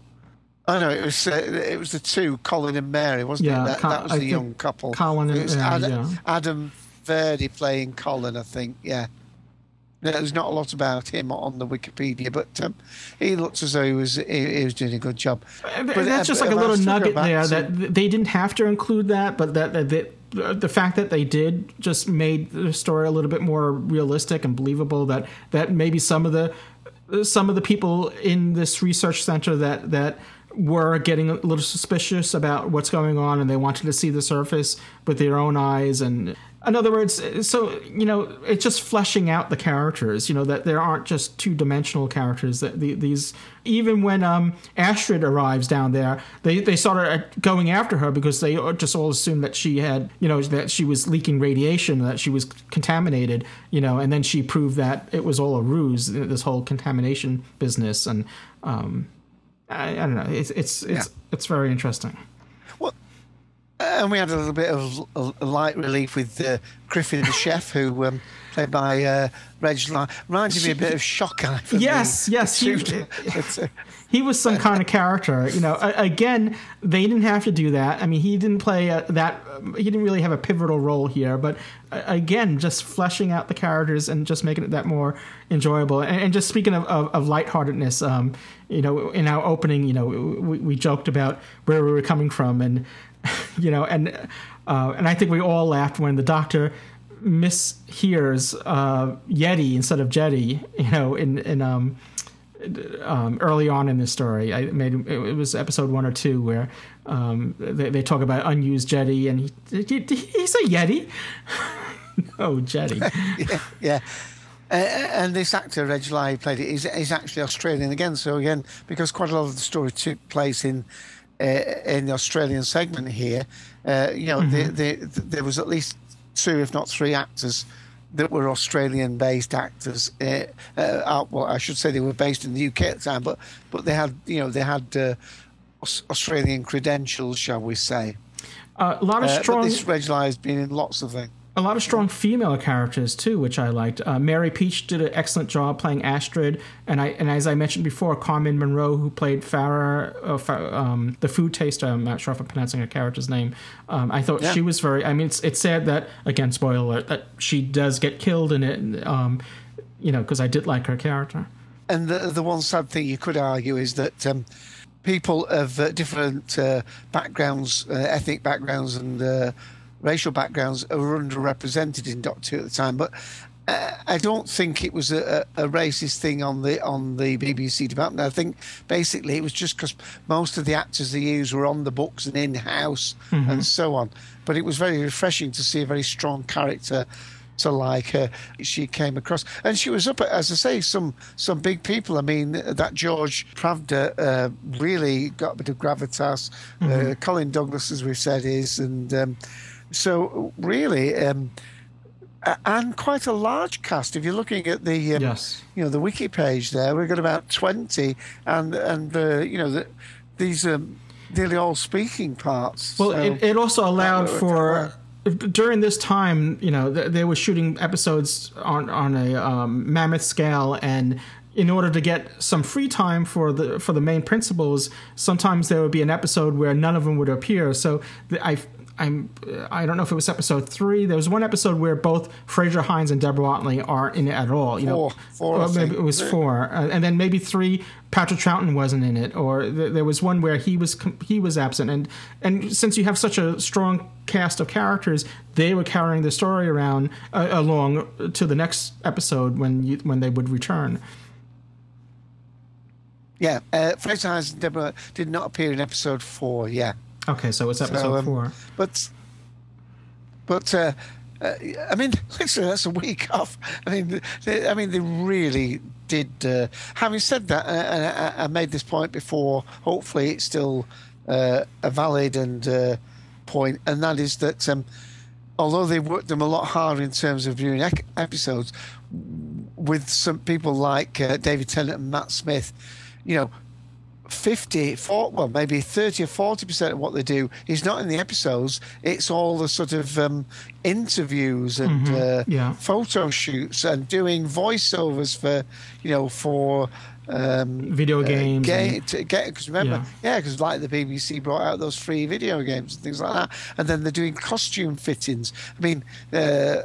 Oh no, it was uh, it was the two, Colin and Mary, wasn't Yeah, it? That, that was I the young couple. Colin and- uh, Adam, yeah. Adam Verney playing Colin, I think. Yeah. There's not a lot about him on the Wikipedia, but um, he looks as though he was he, he was doing a good job. But, that's uh, just like a little I'll still go nugget there that th- they didn't have to include that, but that, that, that the fact that they did just made the story a little bit more realistic and believable. That that maybe some of the some of the people in this research center that that were getting a little suspicious about what's going on and they wanted to see the surface with their own eyes and in other words so you know it's just fleshing out the characters you know that there aren't just two-dimensional characters that the, these even when um astrid arrives down there they they started going after her because they just all assumed that she had you know that she was leaking radiation that she was contaminated you know and then she proved that it was all a ruse this whole contamination business and um I, I don't know. It's it's it's it's very interesting. Well, And we had a little bit of a, light relief with uh, Griffin the chef, who um, played by uh, Reg reminded me a bit of Shockeye. from Yes, the- yes, the he- two- it's, uh, He was some kind of character, you know. Again, they didn't have to do that. I mean, he didn't play a, that. He didn't really have a pivotal role here, but uh, again, just fleshing out the characters and just making it that more enjoyable. And, and just speaking of, of, of lightheartedness, um, you know, in our opening, you know, we, we joked about where we were coming from, and you know, and uh, and I think we all laughed when the Doctor mishears uh, Yeti instead of Jetty. You know, in in um, um, early on in the story, I made it was episode one or two where um, they, they talk about unused Jetty, and he, he he's a Yeti. no Jetty. yeah, yeah. Uh, and this actor, Reg Lye, played it, is, he's, actually Australian again. So again, because quite a lot of the story took place in uh, in the Australian segment here, uh, you know, Mm-hmm. the, the, there was at least two, if not three, actors that were Australian-based actors. Uh, uh, well, I should say they were based in the UK at the time, but but they had you know they had uh, Australian credentials, shall we say? Uh, a lot of strong. But this Reg has been in lots of things. A lot of strong female characters too, which I liked. Uh, Mary Peach did an excellent job playing Astrid, and I and as I mentioned before, Carmen Munroe, who played Farah, uh, um, the food taster. I'm not sure if I'm pronouncing her character's name. Um, I thought Yeah. she was very. I mean, it's it's sad that again, spoiler alert, that she does get killed in it. Um, you know, because I did like her character. And the the one sad thing you could argue is that um, people of uh, different uh, backgrounds, uh, ethnic backgrounds, and uh, racial backgrounds are underrepresented in Doctor Who at the time. But uh, I don't think it was a, a racist thing on the on the BBC department. I think basically it was just because most of the actors they used were on the books and in house Mhm. and so on. But it was very refreshing to see a very strong character to like her. She came across, and she was up at, as I say, some some big people. I mean, that George Pravda uh, really got a bit of gravitas. Uh, Mhm. Colin Douglas, as we've said, is, and um, so really. Um, and quite a large cast. If you're looking at the um, Yes. you know the wiki page there, we've got about twenty, and and uh, you know the, these are nearly all speaking parts. Well, So- it, it also allowed for during this time, you know, th- they were shooting episodes on on a um, mammoth scale, and in order to get some free time for the for the main principals, sometimes there would be an episode where none of them would appear. So I. I'm. I don't know if it was episode three. There was one episode where both Frazer Hines and Deborah Watling aren't in it at all. You know, Four. Four, Well, maybe it was four, uh, and then maybe three. Patrick Troughton wasn't in it, or th- there was one where he was com- he was absent. And and since you have such a strong cast of characters, they were carrying the story around uh, along to the next episode when you when they would return. yeah, uh, Frazer Hines and Deborah did not appear in episode four. Yeah. Okay, so it's episode So, um, four. But, but uh, uh, I mean, literally, that's a week off. I mean, they, I mean, they really did. Uh, having said that, uh, and I, I made this point before. Hopefully, it's still uh, a valid and uh, point, and that is that um, although they worked them a lot harder in terms of viewing ec- episodes, with some people like uh, David Tennant and Matt Smith, you know, 50, 40, well, maybe 30 or 40% of what they do is not in the episodes. It's all the sort of um, interviews and Mhm, uh, yeah. photo shoots and doing voiceovers for, you know, for. Um, Video games Game, and- to get because remember, yeah, because like the BBC brought out those free video games and things like that, and then they're doing costume fittings. I mean, uh,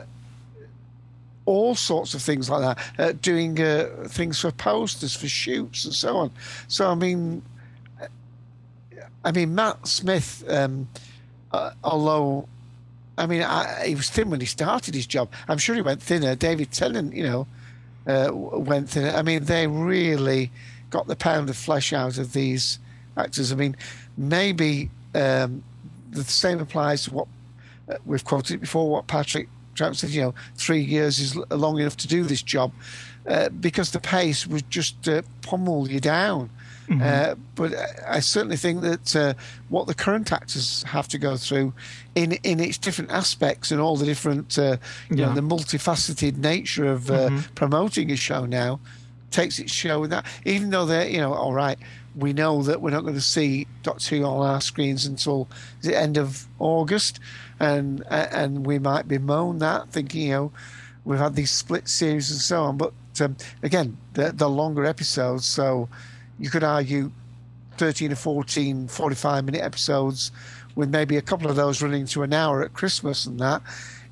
all sorts of things like that, uh, doing uh, things for posters, for shoots, and so on. So I mean, I mean Matt Smith, um, uh, although. I mean, I, he was thin when he started his job. I'm sure he went thinner. David Tennant, you know, uh, went thinner. I mean, they really got the pound of flesh out of these actors. I mean, maybe um, the same applies to what uh, we've quoted before. What Patrick Troughton said, you know, three years is long enough to do this job uh, because the pace would just uh, pummel you down. Mm-hmm. Uh, but I- certainly think that uh, what the current actors have to go through, in in its different aspects and all the different, uh, you know, the multifaceted nature of uh, Mhm. promoting a show now, takes its show with that. Even though they're, you know, all right, we know that we're not going to see Doctor Who on our screens until the end of August, and and we might bemoan that, thinking, you know, we've had these split series and so on. But um, again, the, the longer episodes, so you could argue 13 or 14 45 minute episodes with maybe a couple of those running to an hour at Christmas and that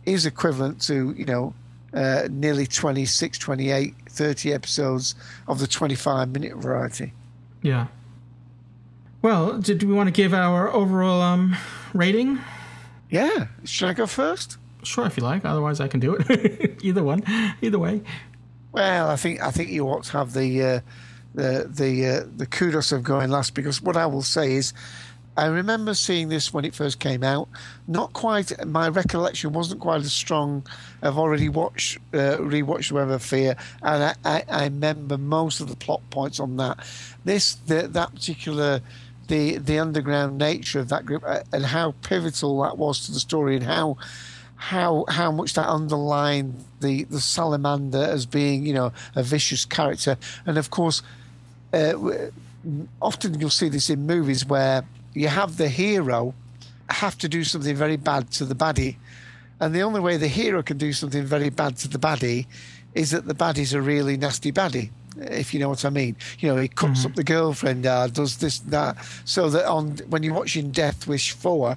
is equivalent to, you know, uh, nearly 26, 28, 30 episodes of the 25 minute variety. Yeah. Well, did we want to give our overall um, rating? Yeah. Should I go first? Sure, if you like. Otherwise, I can do it. either one, either way. Well, I think I think you ought to have the uh, the the uh, the kudos of going last because what I will say is. I remember seeing this when it first came out. Not quite. My recollection wasn't quite as strong. I've already watched, uh, rewatched Web of Fear, and I, I, I remember most of the plot points on that. This, the, that particular, the the underground nature of that group, uh, and how pivotal that was to the story, and how how how much that underlined the the salamander as being you know a vicious character, and of course, uh, often you'll see this in movies where you have the hero have to do something very bad to the baddie, and the only way the hero can do something very bad to the baddie is that the baddie's a really nasty baddie if you know what I mean. You know, he cuts Mm-hmm. up the girlfriend, uh, does this, that, so that on when you're watching Death Wish four,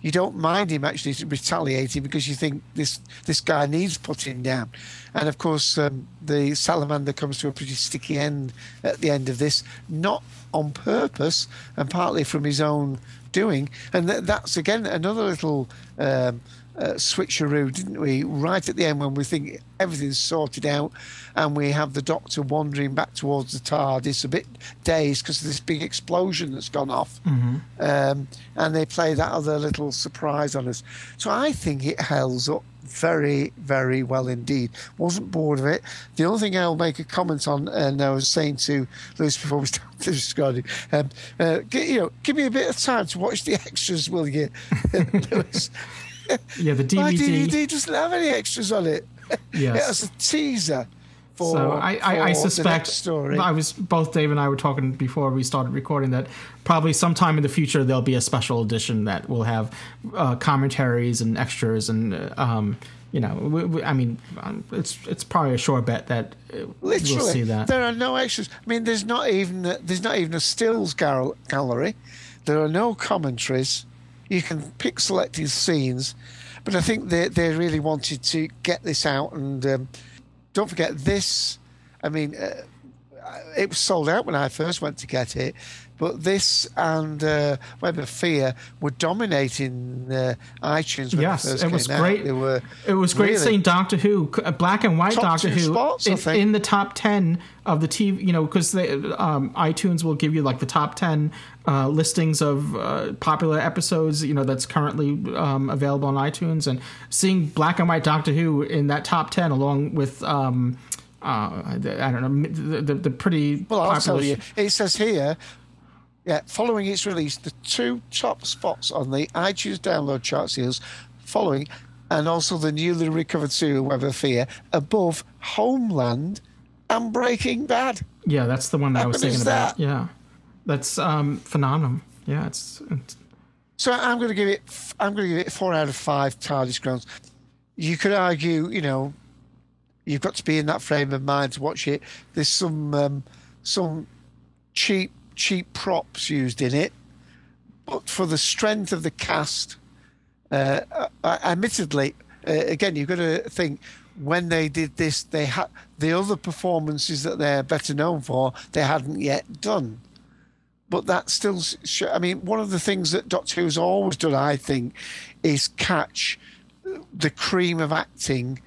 you don't mind him actually retaliating because you think this this guy needs putting down. And of course, um, the salamander comes to a pretty sticky end at the end of this, not on purpose and partly from his own doing. And th- that's again another little. Um, uh, switcheroo, didn't we? Right at the end, when we think everything's sorted out, and we have the Doctor wandering back towards the TARDIS, a bit dazed because of this big explosion that's gone off, Mhm. um, and they play that other little surprise on us. So I think it holds up very, very well indeed. Wasn't bored of it. The only thing I'll make a comment on, and I was saying to Louis before we started describing, um, uh, you know, give me a bit of time to watch the extras, will you, Louis? Yeah, the My DVD. DVD doesn't have any extras on it. Yes. it has a teaser for. so I, I, I suspect story. I was both Dave and I were talking before we started recording that probably sometime in the future there'll be a special edition that will have uh, commentaries and extras and uh, um, you know we, we, I mean um, it's it's probably a sure bet that uh, Literally, we'll see that. there are no extras. I mean, there's not even a, there's not even a stills gal- gallery. There are no commentaries. You can pick selected scenes, but I think they they really wanted to get this out. And um, don't forget this. I mean, uh, it was sold out when I first went to get it, but this and uh, Web of Fear were dominating uh, iTunes when Yes, it was great. It was great really- seeing Doctor Who, uh, black and white Doctor Who, spots, in, in the top ten of the TV. You know, because um, iTunes will give you like the top ten uh, listings of uh, popular episodes. You know, that's currently um, available on iTunes, and seeing black and white Doctor Who in that top ten, along with. Um, uh, I don't know the, the, the pretty Well, I'll popular tell you. It says here, yeah, following its release, the two top spots on the iTunes download chart seals following, and also the newly recovered serial Web of Fear, above Homeland and Breaking Bad. Yeah, that's the one that I was thinking about. that? Yeah, that's um, phenomenal. Yeah, it's, it's So I'm going to give it. I'm going to give it four out of five TARDIS groans. You could argue, you know, you've got to be in that frame of mind to watch it. There's some um, some cheap cheap props used in it, but for the strength of the cast, uh, uh, admittedly, uh, again, you've got to think when they did this, they had the other performances that they're better known for, they hadn't yet done. But that still sh- i mean one of the things that doctor who's always done i think is catch the cream of acting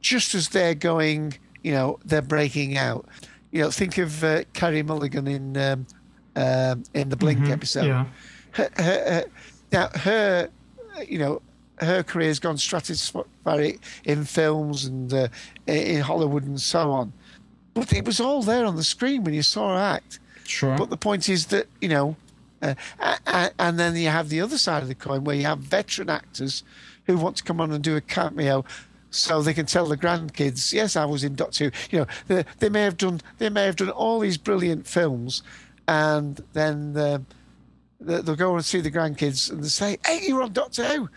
just as they're going you know they're breaking out. You know think of uh, Carey Mulligan in um, um, in the blink Mhm, episode yeah. her, her, her, now her you know her career's gone stratospheric in films and uh, in hollywood and so on but it was all there on the screen when you saw her act Sure. but the point is that you know, uh, and then you have the other side of the coin where you have veteran actors who want to come on and do a cameo. So they can tell the grandkids, yes, I was in Doctor Who. You know, they, they may have done they may have done all these brilliant films, and then um, they- they'll go and see the grandkids and they say, "Hey, you were on Doctor Who."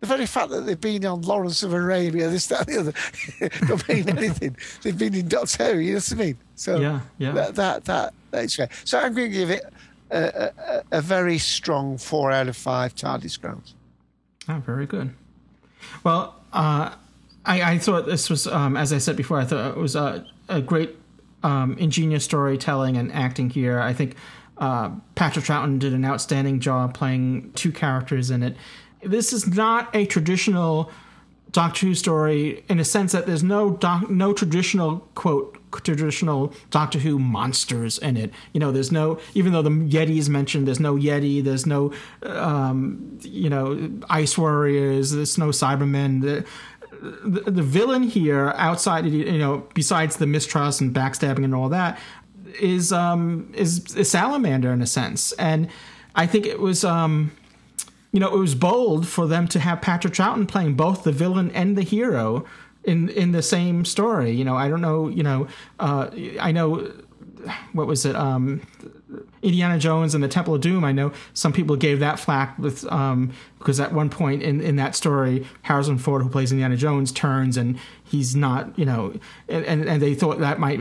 The very fact that they've been on Lawrence of Arabia, this, that, and the other, don't mean anything. They've been in Doctor Who, you know what I mean? So Yeah, yeah. That, that, that that's great. So I'm going to give it a, a, a very strong four out of five TARDIS groans. Oh, very good. Well, uh, I, I thought this was, um, as I said before, I thought it was a, a great, um, ingenious storytelling and acting here. I think uh, Patrick Troughton did an outstanding job playing two characters in it. this is not a traditional Doctor Who story in a sense that there's no doc, no traditional quote traditional Doctor Who monsters in it. You know, there's no even though the Yeti is mentioned, there's no Yeti, there's no um, you know ice warriors, there's no Cybermen. The, the, the villain here, outside you know, besides the mistrust and backstabbing and all that, is um is, is Salamander in a sense, and I think it was um you know, it was bold for them to have Patrick Troughton playing both the villain and the hero in in the same story. You know, I don't know. You know, uh, I know what was it? Um, Indiana Jones and the Temple of Doom. I know some people gave that flack with um, because at one point in, in that story, Harrison Ford, who plays Indiana Jones, turns and he's not. You know, and and they thought that might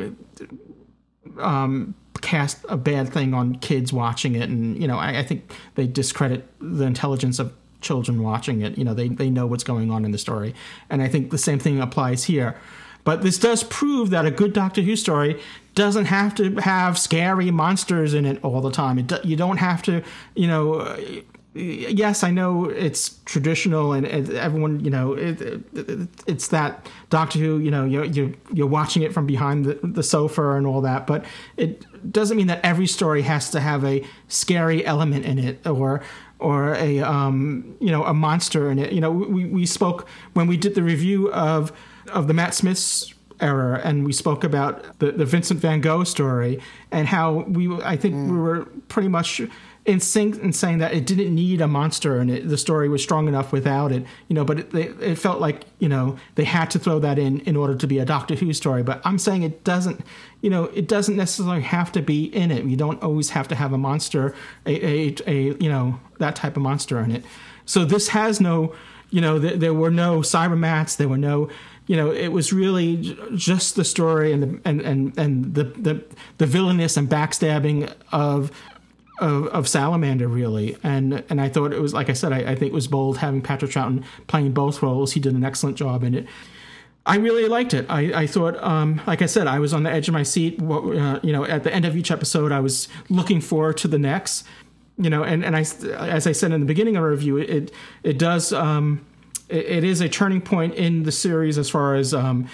um, cast a bad thing on kids watching it, and you know, I, I, think they discredit the intelligence of children watching it. You know, they they know what's going on in the story, and I think the same thing applies here. But this does prove that a good Doctor Who story doesn't have to have scary monsters in it all the time. It, you don't have to, you know, yes, I know it's traditional and, everyone, you know, it, it, it's that Doctor Who, you know, you're, you're, you're watching it from behind the, the, sofa and all that, but it doesn't mean that every story has to have a scary element in it or or a um, you know a monster in it. You know, we, we spoke when we did the review of of the Matt Smith's era and we spoke about the, the Vincent Van Gogh story and how we I think mm. we were pretty much in sync in saying that it didn't need a monster and it, the story was strong enough without it, you know. But it, it, felt like you know they had to throw that in in order to be a Doctor Who story. But I'm saying it doesn't, you know, it doesn't necessarily have to be in it. You don't always have to have a monster, a, a, a you know that type of monster in it. So this has no, you know, th- there were no cybermats, there were no you know, it was really just the story and the, and and and the the the villainous and backstabbing of of, of, Salamander really, and and I thought it was like I said, I, I, think it was bold having Patrick Troughton playing both roles. He did an excellent job in it. I really liked it. I, I thought, um, like I said, I was on the edge of my seat. Uh, you know, at the end of each episode, I was looking forward to the next. You know, and and I, as I said in the beginning of our review, it it does. Um, it is a turning point in the series as far as um,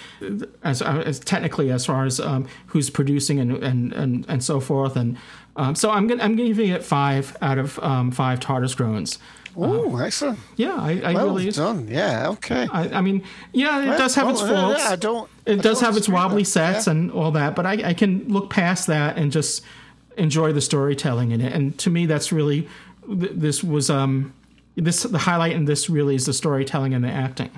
as, as technically as far as um, who's producing and, and and and so forth and um, so I'm gonna I'm giving it five out of um, five TARDIS groans. Oh, uh, excellent! Yeah, I, I well really done. Yeah, okay. I, I mean, yeah, it well, does have well, its faults. Yeah, I don't. It I does don't have its wobbly sets yeah. and all that, but I, I can look past that and just enjoy the storytelling in it. And to me, that's really this was um this the highlight in this really is the storytelling and the acting.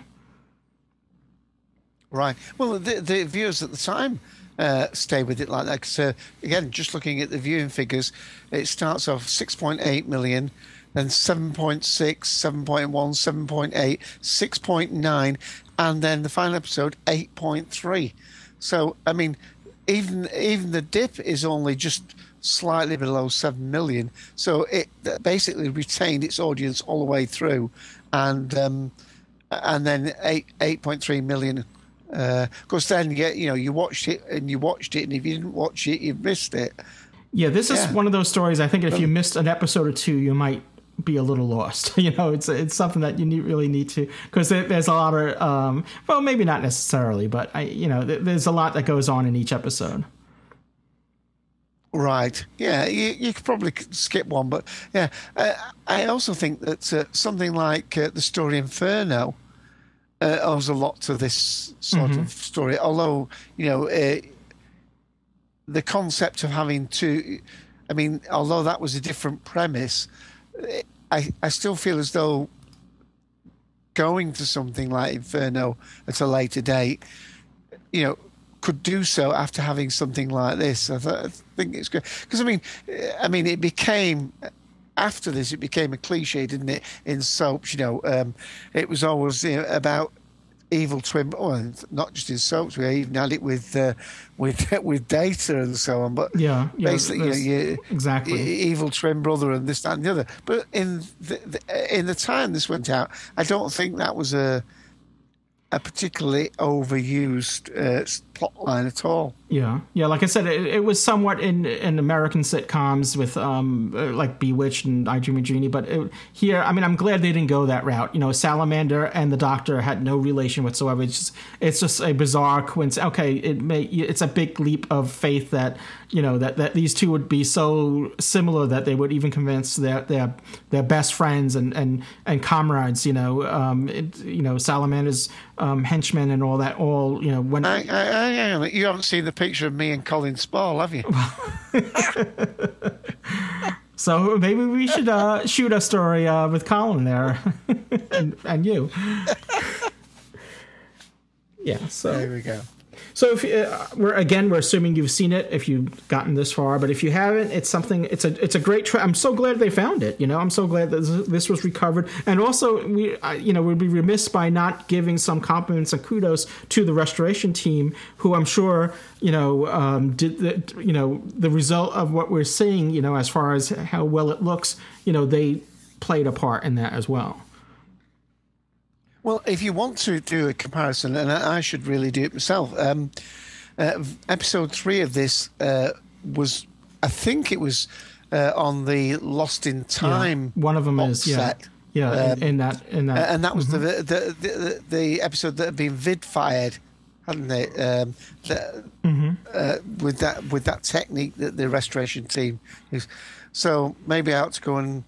Right. Well, the, the viewers at the time uh, stay with it like that. So again, just looking at the viewing figures, it starts off 6.8 million, then 7.6, 7.1, 7.8, 6.9, and then the final episode 8.3. So I mean, even even the dip is only just slightly below 7 million. So it basically retained its audience all the way through, and um, and then 8 8.3 million because uh, then you, you know you watched it and you watched it, and if you didn't watch it, you missed it. Yeah, this is yeah. one of those stories. I think if you missed an episode or two, you might be a little lost. you know, it's it's something that you need, really need to because there's a lot of um, well, maybe not necessarily, but I, you know, there's a lot that goes on in each episode. Right. Yeah, you, you could probably skip one, but yeah, uh, I also think that uh, something like uh, the story Inferno uh, owes a lot to this sort mm-hmm. of story. Although you know uh, the concept of having to, I mean, although that was a different premise, I I still feel as though going to something like Inferno at a later date, you know, could do so after having something like this. I, th- I think it's good because I mean, I mean, it became after this, it became a cliche, didn't it? In soaps, you know, um, it was always you know, about evil twin. Oh, not just in soaps, we even had it with uh, with with data and so on. But yeah, yeah basically, you know, you, exactly evil twin brother and this that and the other. But in the, the, in the time this went out, I don't think that was a a particularly overused uh, plot line at all. Yeah, yeah. Like I said, it, it was somewhat in in American sitcoms with um uh, like Bewitched and I Dream of Jeannie, but it, here, I mean, I'm glad they didn't go that route. You know, Salamander and the Doctor had no relation whatsoever. It's just it's just a bizarre coincidence. Okay, it may it's a big leap of faith that you know that, that these two would be so similar that they would even convince their their their best friends and and and comrades. You know, um, it, you know, Salamander's um, henchmen and all that. All you know when I, I, I, you haven't seen the picture of me and Colin Spaull, have you? So maybe we should uh, shoot a story uh, with Colin there, and, and you. Yeah. So there we go. So if uh, we're again, we're assuming you've seen it if you've gotten this far, but if you haven't, it's something. It's a it's a great. Tra- I'm so glad they found it. You know, I'm so glad that this, was recovered, and also we, uh, you know, we'd be remiss by not giving some compliments and kudos to the restoration team, who I'm sure you know um, did the, you know the result of what we're seeing. You know, as far as how well it looks, you know, they played a part in that as well. Well, if you want to do a comparison, and I should really do it myself, um, uh, episode three of this uh, was, I think it was uh, on the Lost in Time. Yeah. One of them is yeah, set. yeah, um, in, in, that in that, and that was mm-hmm. the, the, the the episode that had been vid fired, hadn't they? Um, the, mm-hmm. Uh, with that with that technique that the restoration team used. So maybe I ought to go and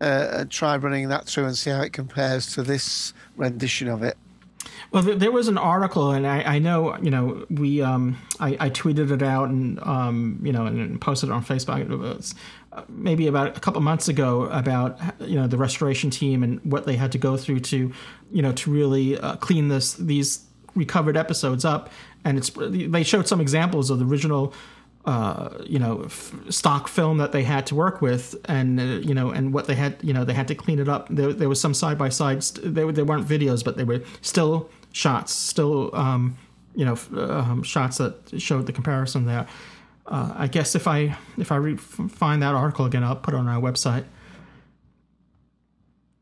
uh, try running that through and see how it compares to this rendition of it. Well, there was an article, and I, I know, you know, we, um, I, I, tweeted it out and, um, you know, and posted it on Facebook. Uh, maybe about a couple months ago about, you know, the restoration team and what they had to go through to, you know, to really uh, clean this these recovered episodes up. And it's they showed some examples of the original uh, you know f- stock film that they had to work with, and uh, you know, and what they had, you know, they had to clean it up. There, there was some side by sides. They, weren't videos, but they were still shots, still um, you know, um, shots that showed the comparison there. Uh, I guess if I if I re- find that article again, I'll put it on our website.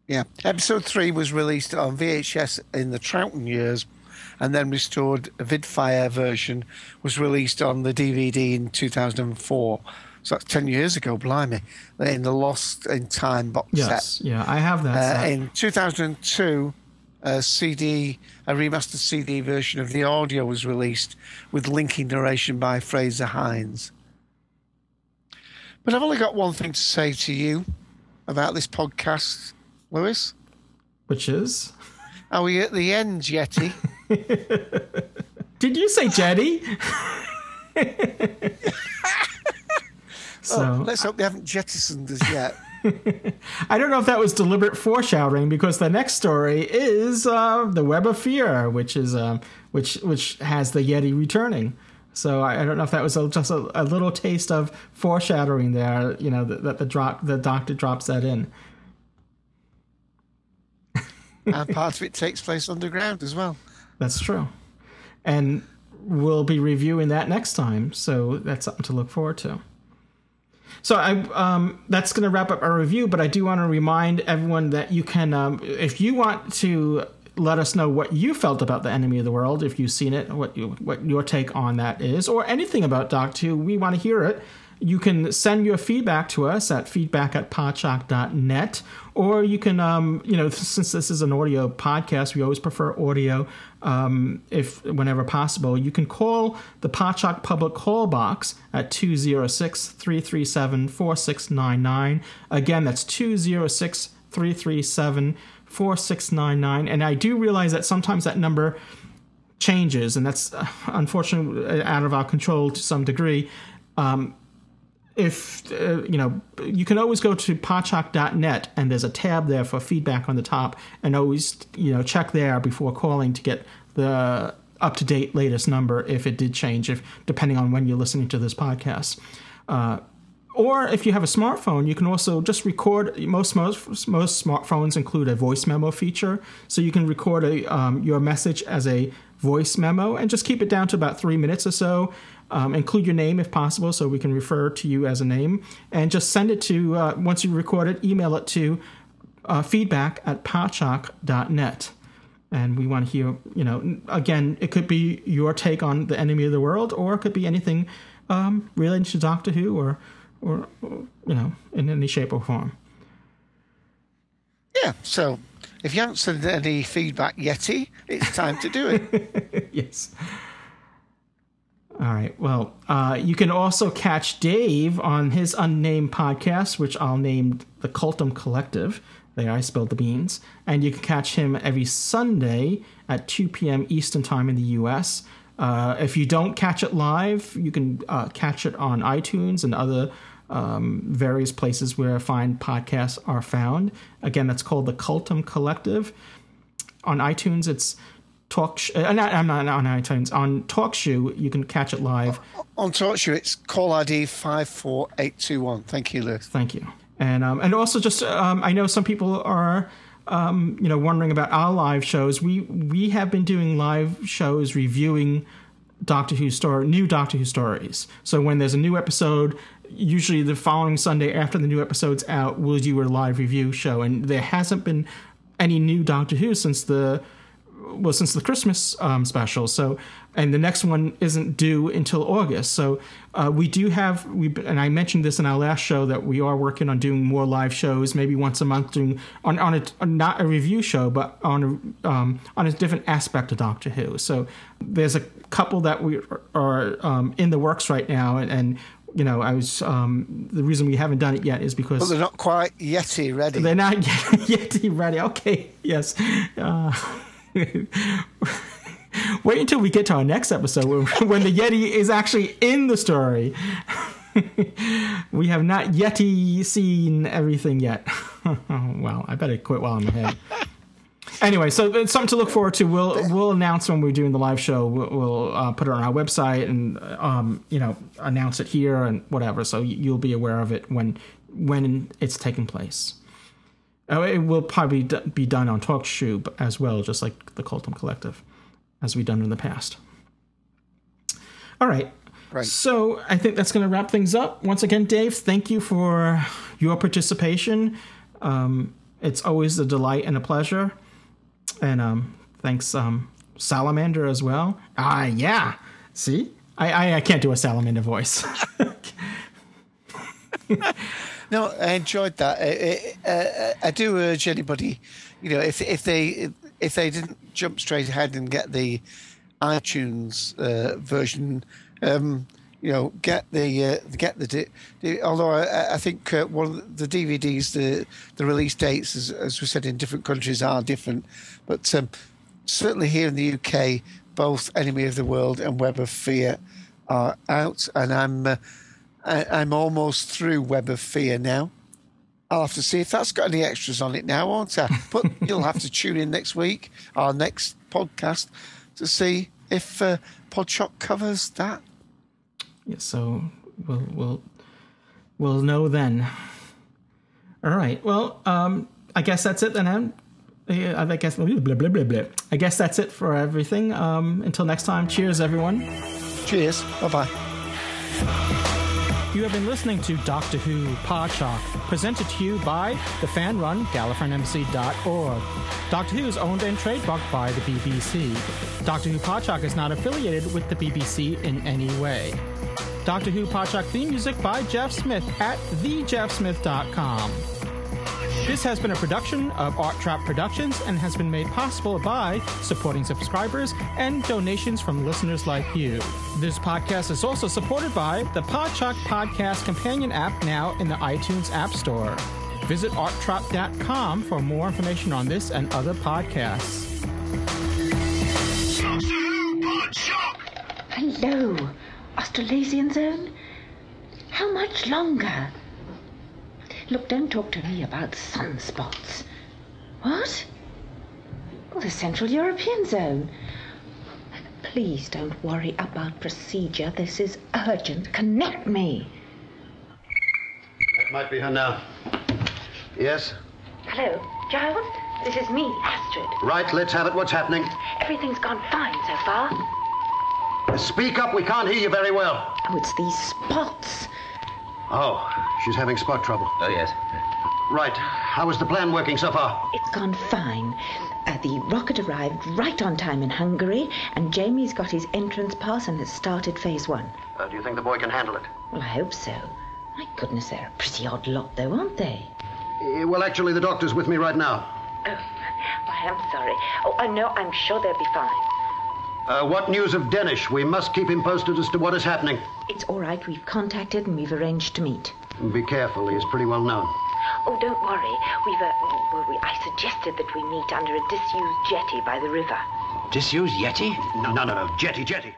Yeah, episode three was released on VHS in the Troughton years and then restored Vidfire version was released on the DVD in 2004. So that's 10 years ago, blimey, in the Lost in Time box yes, set. Yeah, I have that. Uh, in 2002, a CD, a remastered CD version of the audio was released with linking narration by Frazer Hines. But I've only got one thing to say to you about this podcast, Louis. Which is? Are we at the end, Jetty? Did you say Jetty? so oh, let's hope they haven't jettisoned us yet. I don't know if that was deliberate foreshadowing because the next story is uh, the Web of Fear, which is um, which which has the Yeti returning. So I, I don't know if that was a, just a, a, little taste of foreshadowing there. You know that the, the drop the doctor drops that in and part of it takes place underground as well. That's true. And we'll be reviewing that next time, so that's something to look forward to. So I um, that's going to wrap up our review, but I do want to remind everyone that you can, um, if you want to let us know what you felt about the enemy of the world, if you've seen it, what you, what your take on that is, or anything about Doc Two, we want to hear it you can send your feedback to us at feedback at podshock.net, or you can, um, you know, since this is an audio podcast, we always prefer audio um, if whenever possible. You can call the Podshock public call box at 206 337 4699. Again, that's 206 337 4699. And I do realize that sometimes that number changes, and that's uh, unfortunately out of our control to some degree. Um, if uh, you know you can always go to podshock.net and there's a tab there for feedback on the top and always you know check there before calling to get the up to date latest number if it did change if depending on when you're listening to this podcast. Uh, or if you have a smartphone you can also just record most most most smartphones include a voice memo feature. So you can record a um, your message as a voice memo and just keep it down to about three minutes or so um, include your name if possible, so we can refer to you as a name, and just send it to uh, once you record it, email it to uh, feedback at podshock.net. and we want to hear. You know, again, it could be your take on the enemy of the world, or it could be anything um, related to Doctor Who, or, or or you know, in any shape or form. Yeah. So if you haven't sent any feedback yeti, it's time to do it. yes. All right. Well, uh, you can also catch Dave on his unnamed podcast, which I'll name the Cultum Collective. There, I spilled the beans. And you can catch him every Sunday at 2 p.m. Eastern Time in the U.S. Uh, if you don't catch it live, you can uh, catch it on iTunes and other um, various places where fine podcasts are found. Again, that's called the Cultum Collective. On iTunes, it's Talk. Sh- uh, not, I'm not on iTunes. On TalkShoe, you can catch it live. On TalkShoe, it's call ID five four eight two one. Thank you, Louis. Thank you. And um, and also just um, I know some people are um, you know wondering about our live shows. We we have been doing live shows reviewing Doctor Who story, new Doctor Who stories. So when there's a new episode, usually the following Sunday after the new episode's out, we'll do a live review show. And there hasn't been any new Doctor Who since the well since the Christmas um, special. So and the next one isn't due until August. So uh, we do have we and I mentioned this in our last show that we are working on doing more live shows, maybe once a month, doing on on a not a review show, but on a um, on a different aspect of Doctor Who. So there's a couple that we are um, in the works right now, and. and you know, I was um, the reason we haven't done it yet is because But they're not quite yeti ready. they're not yet, yet ready. Okay, yes. Uh, wait until we get to our next episode when, when the Yeti is actually in the story. we have not Yeti seen everything yet. well, I better quit while I'm ahead. anyway, so it's something to look forward to. We'll we'll announce when we're doing the live show. We'll, we'll uh, put it on our website and um, you know announce it here and whatever. So you'll be aware of it when when it's taking place. Uh, it will probably be done on TalkShoe as well, just like the Cultum Collective, as we've done in the past. All right. Right. So I think that's going to wrap things up. Once again, Dave, thank you for your participation. Um, it's always a delight and a pleasure. And um, thanks, um, Salamander, as well. Ah, yeah. See? I, I, I can't do a salamander voice. No, I enjoyed that. I, I, I do urge anybody, you know, if if they if they didn't jump straight ahead and get the iTunes uh, version, um, you know, get the uh, get the. Although I, I think uh, one of the DVDs, the the release dates, as, as we said in different countries, are different, but um, certainly here in the UK, both Enemy of the World and Web of Fear are out, and I'm. I, I'm almost through Web of Fear now. I'll have to see if that's got any extras on it now, won't I? But you'll have to tune in next week, our next podcast, to see if uh, Podshock covers that. Yeah, so we'll we'll we'll know then. All right. Well, um, I guess that's it then. I guess blah, blah, blah, blah, blah. I guess that's it for everything. Um, until next time, cheers, everyone. Cheers. Bye bye. You have been listening to Doctor Who Podshock, presented to you by the fan run. Doctor Who is owned and trademarked by the BBC. Doctor Who Podshock is not affiliated with the BBC in any way. Doctor Who Podshock theme music by Jeff Smith at thejeffsmith.com. This has been a production of Art Trap Productions and has been made possible by supporting subscribers and donations from listeners like you. This podcast is also supported by the Podshock Podcast Companion app now in the iTunes App Store. Visit arttrap.com for more information on this and other podcasts. Hello, Australasian Zone? How much longer? Look, don't talk to me about sunspots. What? Well, the Central European Zone. Please don't worry about procedure. This is urgent. Connect me. That might be her now. Yes? Hello, Giles? This is me, Astrid. Right, let's have it. What's happening? Everything's gone fine so far. Speak up, we can't hear you very well. Oh, it's these spots. Oh, she's having spot trouble. Oh, yes. Right. How is the plan working so far? It's gone fine. Uh, the rocket arrived right on time in Hungary, and Jamie's got his entrance pass and has started phase one. Uh, do you think the boy can handle it? Well, I hope so. My goodness, they're a pretty odd lot, though, aren't they? Uh, well, actually, the doctor's with me right now. Oh, I am sorry. Oh, I know. I'm sure they'll be fine. Uh, what news of Denes? We must keep him posted as to what is happening. It's all right. We've contacted and we've arranged to meet. Be careful, he is pretty well known. Oh, don't worry. We've, uh, well, we, I suggested that we meet under a disused jetty by the river. Disused Yeti? No, no, no, no. Jetty, jetty.